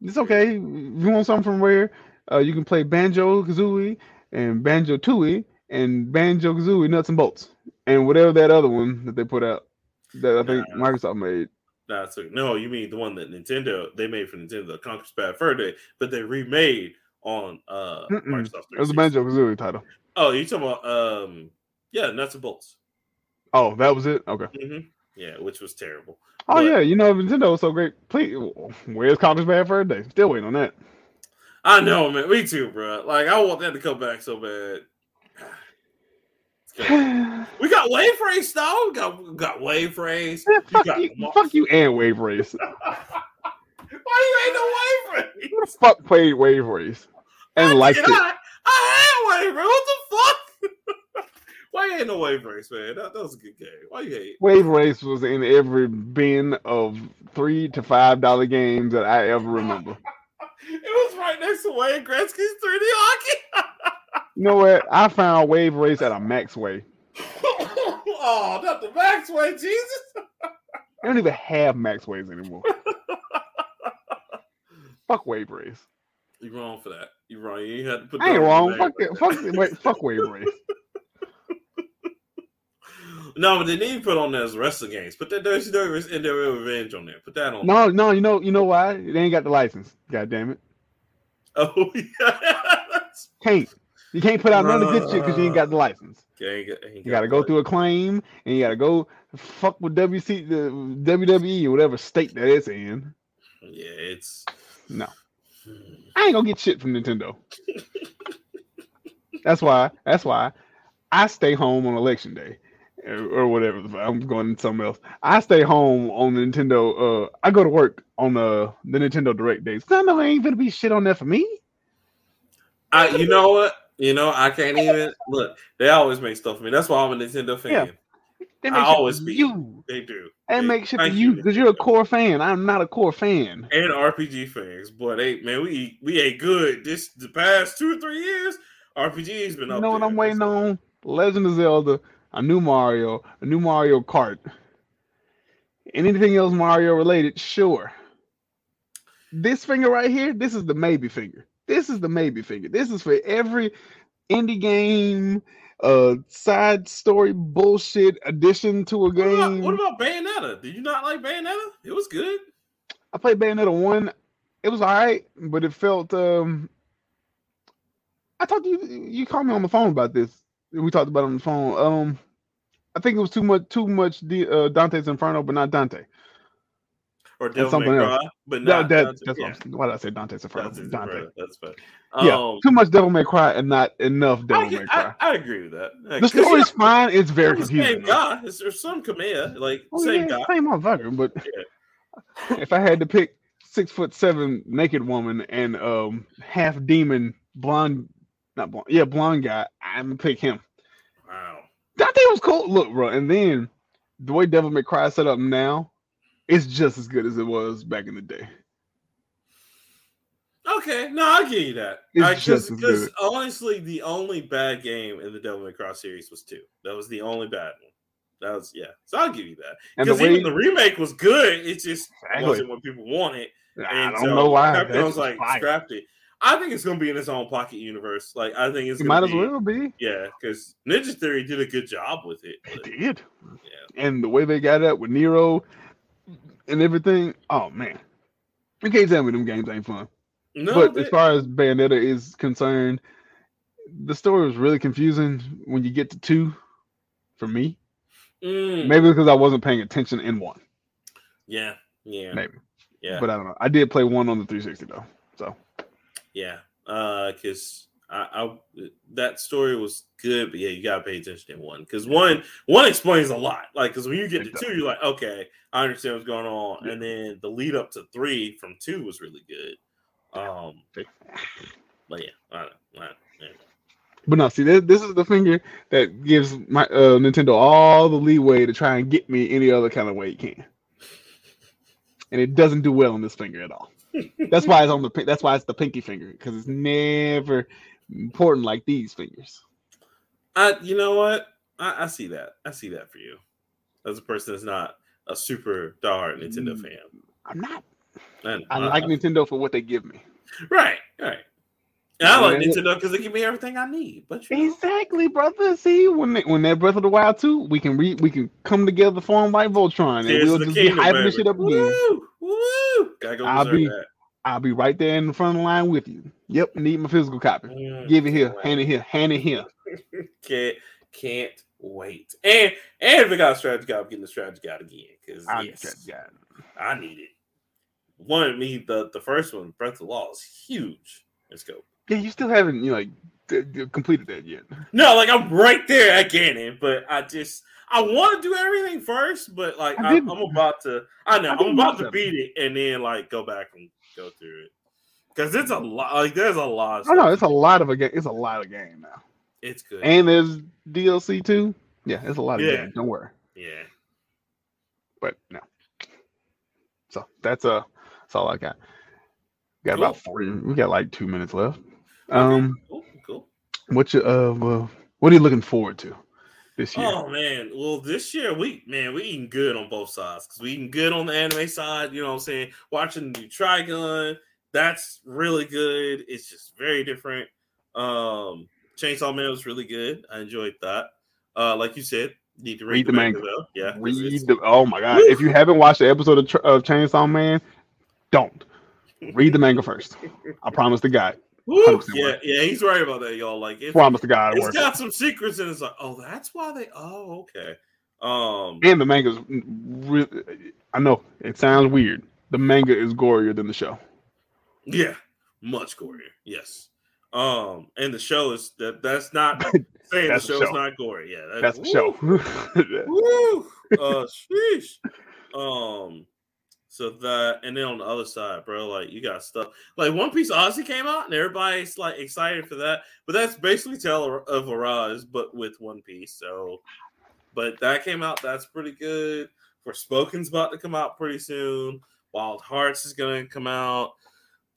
It's okay. If you want something from Rare, uh, you can play Banjo Kazooie and Banjo Tooie and Banjo Kazooie Nuts and Bolts and whatever that other one that they put out that I think Nah. Microsoft made. That's a, no, you mean the one that Nintendo they made for Nintendo, Conker's Bad Fur Day, but they remade on uh Mm-mm. Microsoft. It was a Banjo Kazooie title. Oh, you talking about um yeah, nuts and bolts. Oh, that was it. Okay. hmm Yeah, which was terrible. Oh But- yeah, you know Nintendo was so great. Please, where's Conker's Bad Fur Day? Still waiting on that. I know, man. Me too, bro. Like I want that to come back so bad. (sighs) (sighs) We got wave race, though. We got we got wave race. fuck got you, fuck you, and Wave Race. (laughs) Why you ain't no wave race? Who the fuck played Wave Race and I liked it? I, I had wave race. What the fuck? (laughs) Why ain't no wave race, man? That, that was a good game. Why you hate? Wave Race was in every bin of three to five dollar games that I ever remember. (laughs) It was right next to Wayne Gretzky's 3D hockey. You know what? I found Wave Race at a Maxway. (laughs) oh, not the Maxway, Jesus. They don't even have Maxways anymore. (laughs) Fuck Wave Race. You wrong for that. You wrong. You ain't had to put. I ain't wrong. Fuck it. Fuck it. Wait, fuck Wave Race. No, but they need to put on those wrestling games. Put that WCW and their revenge on there. Put that on. No, no, you know, you know why? They ain't got the license. God damn it. (laughs) Oh yeah. Can't. You can't put out none of good shit because you ain't got the license. Okay, ain't got- You got to go through a claim, and you got to go fuck with WC, the WWE or whatever state that it's in. Yeah, it's No. I ain't gonna get shit from Nintendo. (laughs) that's why. That's why I stay home on election day, or, whatever. I'm going to something else. I stay home on the Nintendo. Uh, I go to work on the the Nintendo Direct days. I know ain't gonna be shit on there for me. I. You know what? You know I can't even look. They always make stuff for me. That's why I'm a Nintendo fan. Yeah. They I make shit always be. you. They do. They They- make shit for you because you're a core fan. I'm not a core fan. and RPG fans. Boy, they man, we we ate good this the past two or three years. RPG's been You up. know what there. I'm waiting on? Legend of Zelda, a new Mario, a new Mario Kart. Anything else Mario related, sure. This finger right here, this is the maybe finger. This is the maybe finger. This is for every indie game, uh, side story bullshit addition to a What about, game. what about Bayonetta? Did you not like Bayonetta? It was good. I played Bayonetta one. It was alright, but it felt um I talked to you you called me on the phone about this. We talked about it on the phone. Um I think it was too much too much D, uh, Dante's Inferno, but not Dante. Or Devil something May else. Cry, but not that, Dante. that's yeah, why did I say Dante's Inferno? Dante's Dante. Inferno. That's fine. Yeah, Um, too much Devil May Cry and not enough Devil I, May Cry. I, I agree with that. Yeah, the story's you know, fine. It's very it's confusing. Same guy. There's some Kamiya, like Oh, same yeah, guy. same motherfucker. But if I had to pick six foot seven naked woman and um half demon blonde, not blonde, yeah, blonde guy, I'm gonna pick him. Wow. Dante was cool. Look, bro, and then the way Devil May Cry set up now, it's just as good as it was back in the day. Okay, no, I'll give you that. It's just as Because honestly, the only bad game in the Devil May Cry series was two. That was the only bad one. That was yeah. So I'll give you that. Because even the remake was good. It just Exactly. wasn't what people wanted. I And don't so know why. That's was like fire. scrapped it. I think it's gonna be in its own pocket universe. Like I think it's It might as well be. Yeah, because Ninja Theory did a good job with it. It did. Yeah. And the way they got up with Nero and everything, oh man. You can't tell me them games ain't fun. No, but as far as Bayonetta is concerned, the story was really confusing when you get to two for me. Mm, Maybe because I wasn't paying attention in one. yeah, yeah, Maybe. yeah, But I don't know. I did play one on the 360 though. So yeah. Uh, because I, I that story was good, but yeah, you gotta pay attention to one because one one explains a lot. Like, because when you get to two, you're like, okay, I understand what's going on, and then the lead up to three from two was really good. Um, but yeah, I don't know. I, yeah. But no, see, this, this is the finger that gives my uh, Nintendo all the leeway to try and get me any other kind of way it can, and it doesn't do well on this finger at all. That's why it's on the. That's why it's the pinky finger because it's never important like these fingers. I, you know what? I, I see that. I see that for you, as a person that's not a super diehard Nintendo Mm. fan. I'm not. And I like Nintendo for what they give me. right, right. And I like Yeah. Nintendo because it give me everything I need. But you know, Exactly, brother. See, when they, when that Breath of the Wild 2, we can re, we can come together form like Voltron, and Tears we'll just Kingdom, be hyping baby. this shit up again. Woo, woo. Gotta go I'll be- that. I'll be right there in the front of the line with you. Yep, need my physical copy. Mm, Give it here, can't hand it here, hand it here. (laughs) Can't can't wait. And and if we got a strategy guide, I'm getting the strategy guide again because I yes. I need it. One of me, the the first one, Breath of the Law, is huge. Let's go. Yeah, you still haven't you know, like d- d- completed that yet. (laughs) No, like I'm right there at Ganon, but I just I want to do everything first, but like I I'm about to. I know I I'm about to beat it and then like go back and go through it because it's a lot. Like there's a lot. Of I know it's a lot of a game. It's a lot of game now, It's good. and there's DLC too. Yeah, it's a lot of Yeah. game. Don't worry. yeah. But no. So that's uh that's all I got. Got about forty. We got like two minutes left. Um, Cool. Cool. what you uh, well, what are you looking forward to this year? Oh man, well this year we man we eating good on both sides because we eating good on the anime side. You know what I'm saying? Watching the new Trigun, that's really good. It's just very different. Um, Chainsaw Man was really good. I enjoyed that. Uh, like you said, need to read, Read the, the manga, manga. though. Yeah, Read the oh my god! Woo! If you haven't watched the episode of, of Chainsaw Man, don't read the manga first. I promise the guy. Woo! Yeah, yeah, he's right about that, y'all. Like it's, Promise the guy. it's Worth got some secrets, and it's like, oh, that's why they. Oh, okay. Um. And the manga's really. I know it sounds weird. The manga is gorier than the show. Yeah, much gorier. Yes. Um, and the show is that that's not (laughs) saying That's the the show's show. not gory. Yeah, that- That's the show. (laughs) Woo! Uh, sheesh. Um, so that and then on the other side, bro, like you got stuff like One Piece Odyssey came out and everybody's like excited for that, but that's basically Tale of Arise, but with One Piece. So, but that came out. That's pretty good. Forspoken's about to come out pretty soon. Wild Hearts is gonna come out.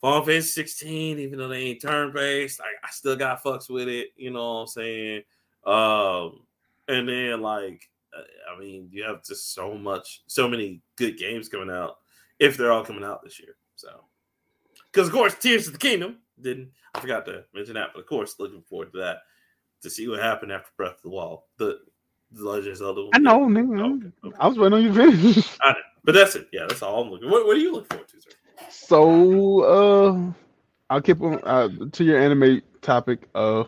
Final Fantasy 16, even though they ain't turn based, I, I still got fucks with it. You know what I'm saying? Um, and then like, uh, I mean, you have just so much, so many good games coming out if they're all coming out this year. So, because of course, Tears of the Kingdom didn't. I forgot to mention that, but of course, looking forward to that to see what happened after Breath of the Wild. The, the Legend of Zelda. one. I know, nigga. Okay, okay. I was waiting on you to finish. (laughs) But that's it. Yeah, that's all I'm looking. What, what do you look forward to, sir? So, uh, I'll keep on uh, to your anime topic. Uh,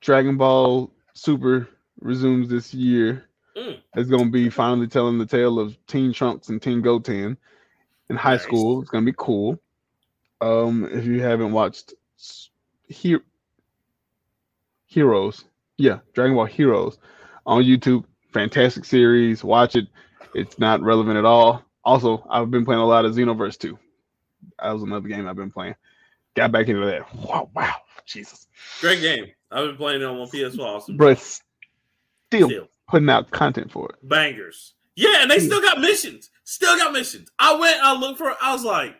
Dragon Ball Super resumes this year. Mm. It's gonna be finally telling the tale of Teen Trunks and Teen Goten in high Nice. school. It's gonna be cool. Um, if you haven't watched He- Heroes, yeah, Dragon Ball Heroes on YouTube, fantastic series. Watch it. It's not relevant at all. Also, I've been playing a lot of Xenoverse 2. That was another game I've been playing. Got back into that. Wow, wow, Jesus. Great game. I've been playing it on my PS4. Awesome. But still Still. putting out content for it. bangers. Yeah, and they still got missions. Still got missions. I went, I looked for. I was like,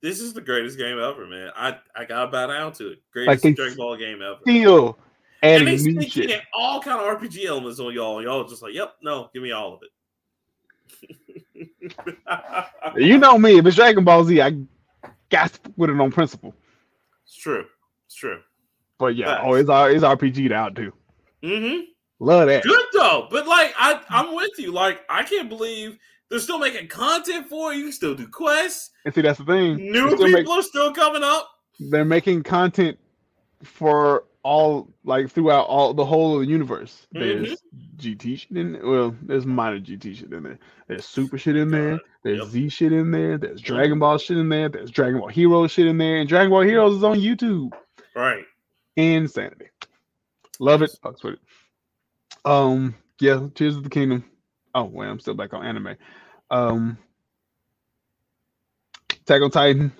this is the greatest game ever, man. I I got bow down to it. Greatest they Dragon Ball game ever. Still And they in all kind of RPG elements on y'all. Y'all just like, yep, no, give me all of it. (laughs) You know me. If it's Dragon Ball Z, I got to put it on principle. it's true. It's true. But yeah, Facts. oh, it's, R- it's RPG'd out too. Mm-hmm. Love that. Good though, but like I, I'm with you. Like I can't believe they're still making content for it. You can still do quests. And see, that's the thing. New people make- are still coming up. they're making content for all like throughout all the whole of the universe. Mm-hmm. There's GT shit in there. well, there's minor GT shit in there. There's super shit in there. There's Yep. Z shit in there. There's Dragon Ball shit in there. There's Dragon Ball Heroes shit in there. And Dragon Ball Heroes is on YouTube. Right. Insanity. Love it. Fucks with it. Um, yeah, Tears of the Kingdom. Oh, wait, I'm still back on anime. Um Attack on Titan.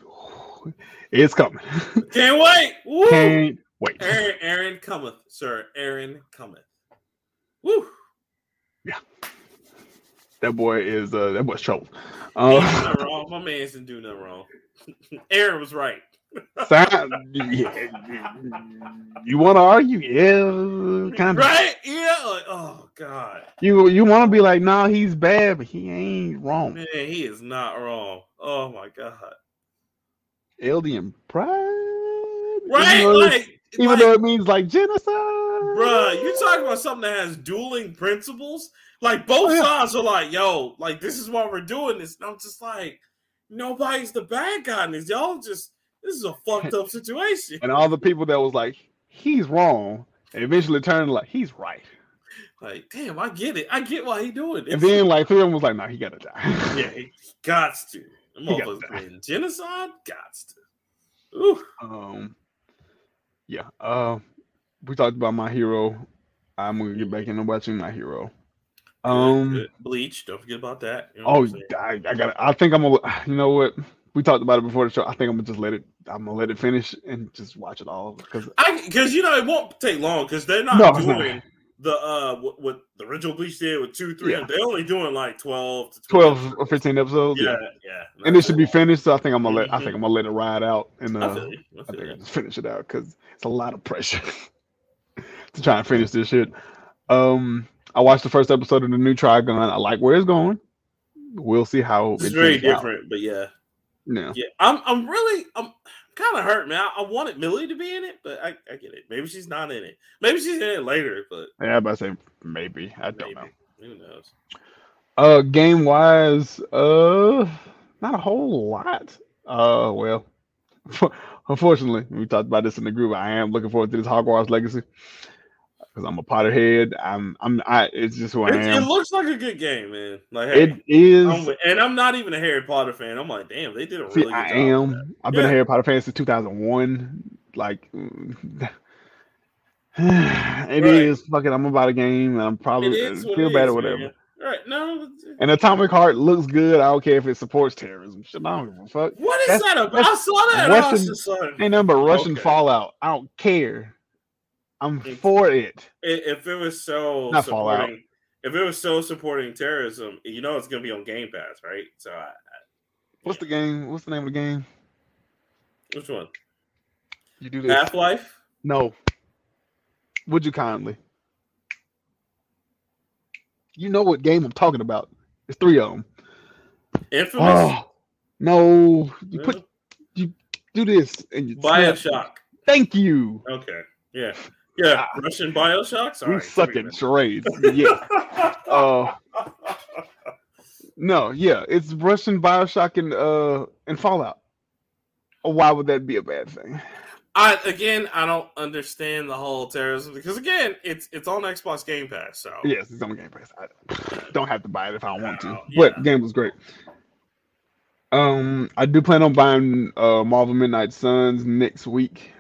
It's coming. (laughs) Can't wait. Woo. Can't wait. Eren, Eren cometh, sir. Eren cometh. Woo. Yeah. That boy is uh that boy's trouble. Uh, wrong. My man didn't do nothing wrong. (laughs) Eren was right. Yeah, you want to argue? Yeah, kind of. Right? Yeah. Like, oh God, You you want to be like, nah, he's bad, but he ain't wrong. man, he is not wrong. Oh my God. Alien pride, Right? Even though, Like, even like though it means like genocide, bruh, you talking about something that has dueling principles? Like both Oh, yeah. sides are like, yo, like this is why we're doing this. And I'm just like, nobody's the bad guy in this. Y'all just this is a fucked up situation. and all the people that was like, he's wrong, and eventually turned like he's right. Like, damn, I get it. I get why he doing this. And then like three of them was like, nah, he gotta die. yeah, he gots to. The (laughs) He gotta motherfuckers die. committing genocide, gots to. Ooh. Um, yeah. Uh, we talked about my hero. I'm gonna get back into watching my hero. Um. Bleach. Don't forget about that. You know Oh? I, I got. I think I'm gonna. (sighs) You know what? We talked about it before the show. I think I'm gonna just let it. I'm gonna let it finish and just watch it all because I because you know it won't take long because they're not No, it's not. doing the uh what, what the original Bleach did with two three. Yeah. They're only doing like twelve to 12 or 15 episodes. Yeah, Yeah. yeah. And it should be finished. So I think I'm gonna let. I think I'm gonna let it ride out and I uh, feel you. I I think you. I just finish it out because it's a lot of pressure (laughs) to try and finish this shit. Um, I watched the first episode of the new Trigun. I like where it's going. We'll see how It's it very turns out. different, but yeah, Yeah. yeah. I'm I'm really I'm kind of hurt, man. I, I wanted Millie to be in it, but I, I get it. Maybe she's not in it. Maybe she's in it later, but Yeah, but I say maybe. I don't know. Who knows? Uh, game wise, uh, not a whole lot. Uh, well, (laughs) unfortunately, we talked about this in the group. I am looking forward to this Hogwarts Legacy because I'm a Potterhead. I'm, I'm, I. It's just who I It, it looks like a good game, man. Like, hey, It is. I'm and I'm not even a Harry Potter fan. I'm like, damn, they did a See, good I am. I've been a Harry Potter fan since 2001. Like, (sighs) it is Right. fucking. I'm about a game, and I'm probably is feel bad is, or whatever. man. All right, no. And Atomic Heart looks good. I don't care if it supports terrorism. Shit, I don't give a fuck. What is That's- that about? I saw that. Russian- I was just like, Ain't nothing but Russian Okay. Fallout. I don't care. I'm It's- for it. if it was so Not supporting, if it was so supporting terrorism, you know it's gonna be on Game Pass, right? So, I, I- What's the game? What's the name of the game? which one? You do this? Half Life. No. Would you kindly? You know what game I'm talking about? It's three of them. Infamous. Oh no! You put you do this and you. Bioshock. Thank you. Okay. Yeah. Yeah. Ah. Russian Bioshock. Sorry. you suck at charades. (laughs) Yeah. Uh, no. Yeah. It's Russian Bioshock and uh and Fallout. Oh, why would that be a bad thing? I again, I don't understand the whole terrorism because again, it's it's on Xbox Game Pass. So Yes, it's on Game Pass. I don't have to buy it if I don't want to. No, But yeah. game was great. Um, I do plan on buying uh Marvel Midnight Suns next week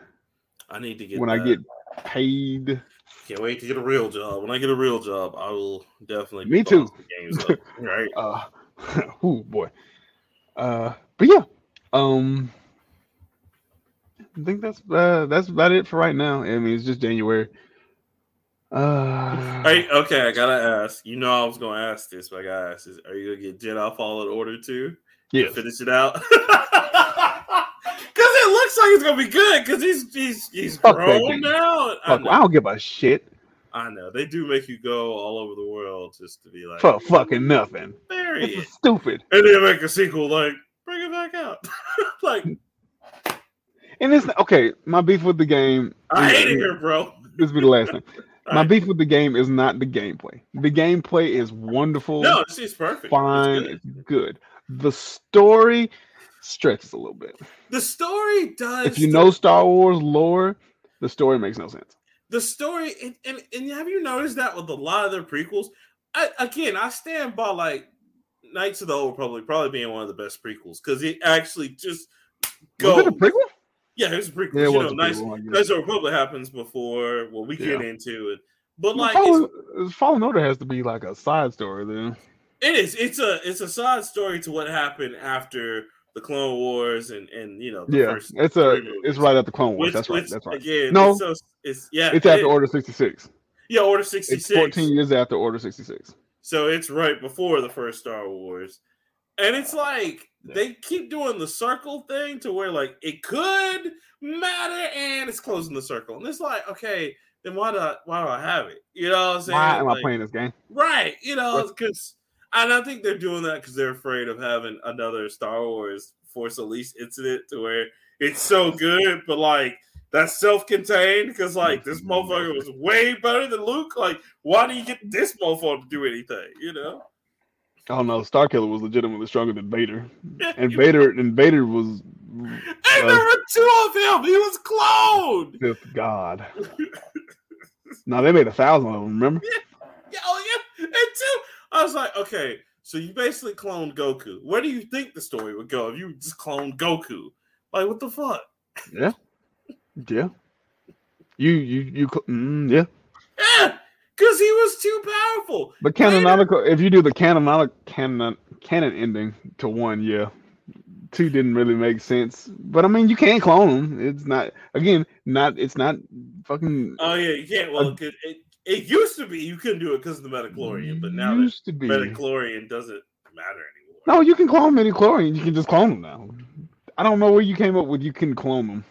I need to get when I get paid. Can't wait to get a real job. When I get a real job, I will definitely. Me too. Games up, (laughs) right. Uh, (laughs) oh boy. Uh, but yeah. Um, I think that's uh that's about it for right now. I mean, it's just January. Uh, Hey, okay, I gotta ask. You know, I was gonna ask this, but I gotta ask this: Are you gonna get Jedi Fallen Order too? Yeah. Finish it out. (laughs) Looks like it's gonna be good. Because he's he's he's Fuck grown now. I Fuck, I don't give a shit I know. They do make you go all over the world just to be like, for fucking nothing. there It's is. stupid. And then make a sequel, like bring it back out. (laughs) like And it's okay. My beef with the game. I hate it here, bro. This will be the last thing. (laughs) My beef with the game is not the gameplay. The gameplay is wonderful, No, it's just perfect. It's fine, good. it's good. The story stretches a little bit. The story does. If you know Star Wars lore, the story makes no sense. the story, and, and and have you noticed that with a lot of their prequels? I, again, I stand by like Knights of the Old Republic probably being one of the best prequels because it actually just Was it a prequel? Yeah, it was a prequel. Yeah, it you was know, a Knights, prequel. Knights of the Republic happens before what we get Yeah. into it, but like Fallen, it's, uh, Fallen Order has to be like a side story then. it is. It's a it's a side story to what happened after the Clone Wars and and you know the Yeah, first it's a it's right after the Clone Wars. Which- that's right. which, That's right. Again, No. it's, so, it's yeah, It's it after. Order sixty six. Yeah, Order It's 66. fourteen years after Order sixty six. so it's right before the first Star Wars, and it's like they keep doing the circle thing to where like it could matter, and it's closing the circle, and it's like okay, then why do I, why do I have it? You know what I'm saying? Why am Like, I playing this game? Right, you know, because and I think they're doing that because they're afraid of having another Star Wars Force Unleashed incident to where it's so good, but like that's self-contained because like this motherfucker was way better than Luke. Like, why do you get this motherfucker to do anything? You know? I don't no, Starkiller was legitimately stronger than Vader, and Vader and Vader was and uh, there were two of him. He was cloned. fifth god. no, they made a thousand of them. Remember? (laughs) Yeah, oh yeah, and two. I was like, okay, so you basically cloned Goku. Where do you think the story would go if you just cloned Goku? Like, what the fuck? Yeah. Yeah. You you you mm, yeah. Yeah, because he was too powerful. But canonical, if you do the canonical canon canon ending to one, yeah, two didn't really make sense. But I mean, you can't clone them. It's not again, not it's not fucking. Oh yeah, you can't. Well, could- it, it used to be you couldn't do it because of the midichlorian, but now that used to be. midichlorian doesn't matter anymore. No, you can clone midichlorian. You can just clone them now. I don't know where you came up with. You can clone them.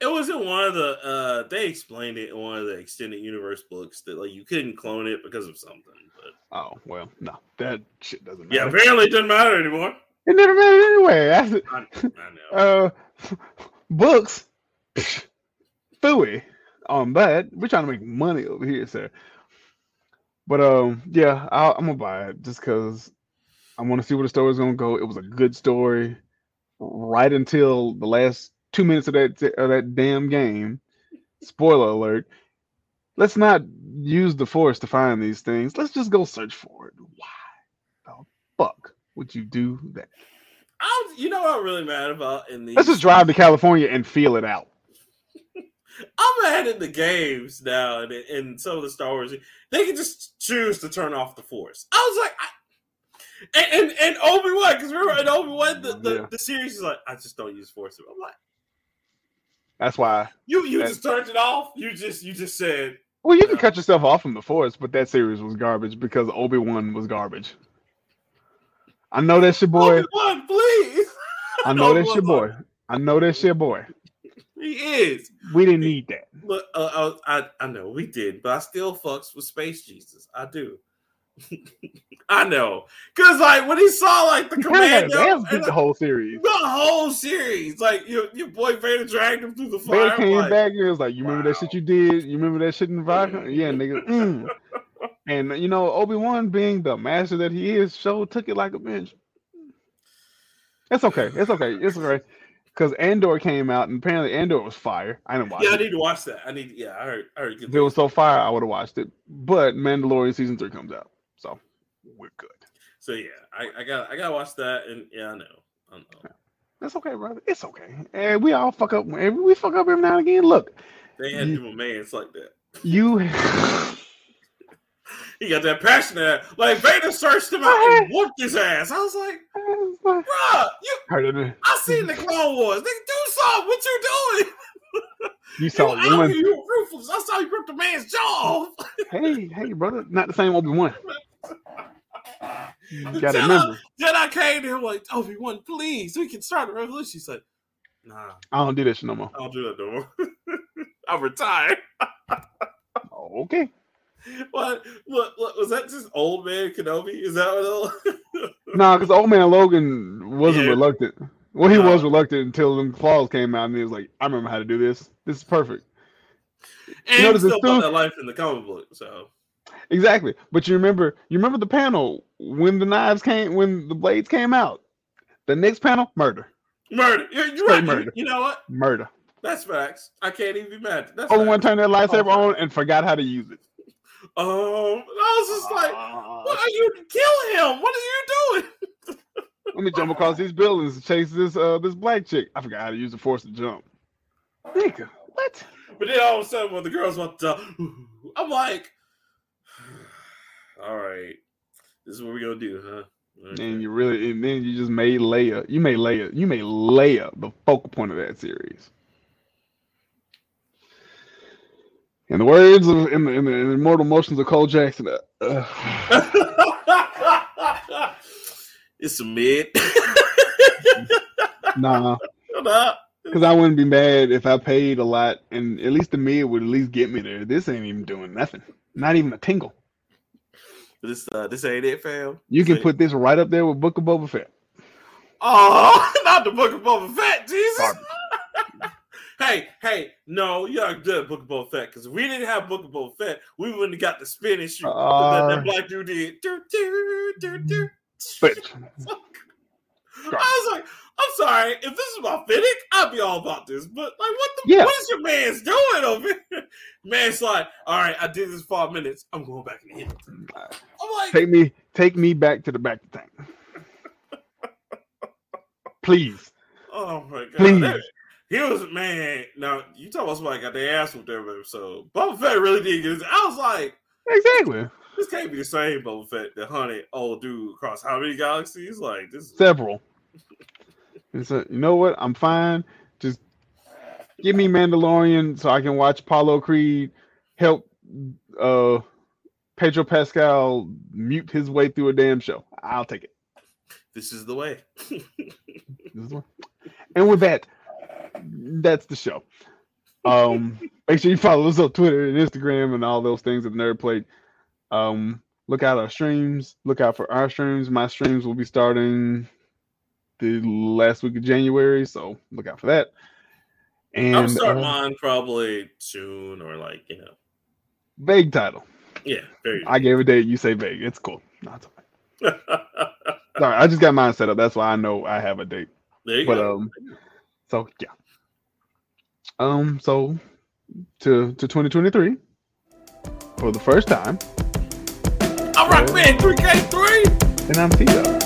It was in one of the. uh They explained it in one of the extended universe books that like you couldn't clone it because of something. But Oh well, no, that shit doesn't matter. yeah, apparently it doesn't matter anymore. it never mattered anyway. That's, I, I know. (laughs) uh, (laughs) books, (laughs) fooey on that. We're trying to make money over here, sir. But um, yeah, i I'm gonna buy it just because I want to see where the story's gonna go. It was a good story, right until the last two minutes of that of that damn game. Spoiler alert. Let's not use the force to find these things. Let's just go search for it. Why the fuck would you do that? I'm, you know what I'm really mad about in these. Let's just drive to California and feel it out. I'm mad at the games now and in some of the Star Wars. They can just choose to turn off the Force. I was like, I, and and, and Obi Wan, because remember in Obi Wan the, the, Yeah. the series is like, I just don't use Force. I'm like, That's why. you you That- just turned it off. You just you just said, Well, you can cut yourself off from the force, but that series was garbage because Obi Wan was garbage. I know that's your boy. Obi Wan, please. (laughs) I know that's your boy. I know that's your boy. He is. We didn't need that. Look, uh, I, I know we did, but I still fucks with Space Jesus. I do. (laughs) I know, cause like when he saw like the He kinda got commando, ass beat the whole series. The whole series, like your your boy Vader dragged him through the Vader fire. came like, back and was like, "You remember that shit you did? You remember that shit in Vodka? Yeah, nigga." mm." (laughs) And you know, Obi Wan being the master that he is, so took it like a bitch. It's okay. It's okay. It's okay. Because Andor came out, and apparently Andor was fire. I didn't watch Yeah, I need to watch that. I need. Yeah, I heard. I heard. If it was so fire, I would have watched it. But Mandalorian season three comes out, so we're good. So yeah, I, I got I gotta watch that, and yeah, I know. I know. That's okay, brother. It's okay. And we all fuck up. and We fuck up every now and again. Look, They had to do my man's like that. you. (laughs) He got that passion there. Like Vader searched him out and whooped his ass. I was like, (laughs) bruh, you Heard it. I seen the Clone Wars. Nigga, do something. What you doing? You (laughs) You, saw I one. you were ruthless. I saw you rip the man's jaw off. (laughs) Hey, hey, brother. Not the same Obi Wan. You gotta Jedi- remember. Jedi came to him like, Obi Wan, please, we can start a revolution. He said, Nah, I don't do that shit no more. I don't do that no more. I'm retired. Oh, okay. (laughs) What? What? what was that just old man Kenobi? Is that what? It (laughs) Nah, because old man Logan wasn't Yeah. reluctant. Well, he No. was reluctant until them claws came out, and he was like, "I remember how to do this. This is perfect." and know, he still stu- that life in the comic book. So Exactly. But you remember, you remember the panel when the knives came, when the blades came out. The next panel, murder, murder. You're, you're right. murder. You know what? murder. That's facts. I can't even be mad. That's Only one turned that lightsaber Oh, on and forgot how to use it. Um, I was just like, what are you kill him? What are you doing? (laughs) Let me jump across these buildings and chase this uh this black chick. I forgot how to use the force to jump. Nigga, what? But then all of a sudden, when the girls want to, I'm like, (sighs) all right, this is what we're gonna do, huh? Okay. And you really, and then you just made Leia. You made Leia. You made Leia the focal point of that series. In the words of in the, in the, in the immortal motions of Cole Jackson, uh, (laughs) it's a mid. (laughs) nah, Shut up. because I wouldn't be mad if I paid a lot and at least the mid would at least get me there. This ain't even doing nothing. Not even a tingle. This uh, this ain't it, fam. You can This put this right up there with Book of Boba Fett. ain't- Oh, (laughs) not the Book of Boba Fett, Jesus. Garbage. Hey, hey, no, you're not good Book of Boba Fett because if we didn't have Book of Boba Fett, we wouldn't have got the shoot Uh, that, that black dude did. Do, do, do, do. But (laughs) I was like, I'm sorry, if this is about Fennec, I'd be all about this. But like, what the Yeah. what is your man's doing over here? (laughs) Man's like, all right, I did this five minutes. I'm going back in. I'm like, take me take me back to the back of the tank. (laughs) Please. oh my god. Please. That- he was man. Now you talk about somebody got their ass whooped every episode. Boba Fett really did get his. I was like, Exactly. this can't be the same Boba Fett that hunted old dude across how many galaxies? Like this is Several. And so you know what? I'm fine. Just give me Mandalorian so I can watch Paulo Creed help uh Pedro Pascal mute his way through a damn show. I'll take it. this is the way. (laughs) This is one. And with that, that's the show. Um, (laughs) make sure you follow us on Twitter and Instagram and all those things at Nerd Plate. Um, look out our streams. Look out for our streams. My streams will be starting the last week of January, so look out for that. And I'm starting uh, mine probably soon or like you know. vague title. Yeah, very. I gave a date. You say vague. It's cool. No, it's okay. (laughs) Sorry, I just got mine set up. That's why I know I have a date. there you but go. um so yeah um so to to 2023 for the first time I'm Rockman 3K3. and i'm Tito and we out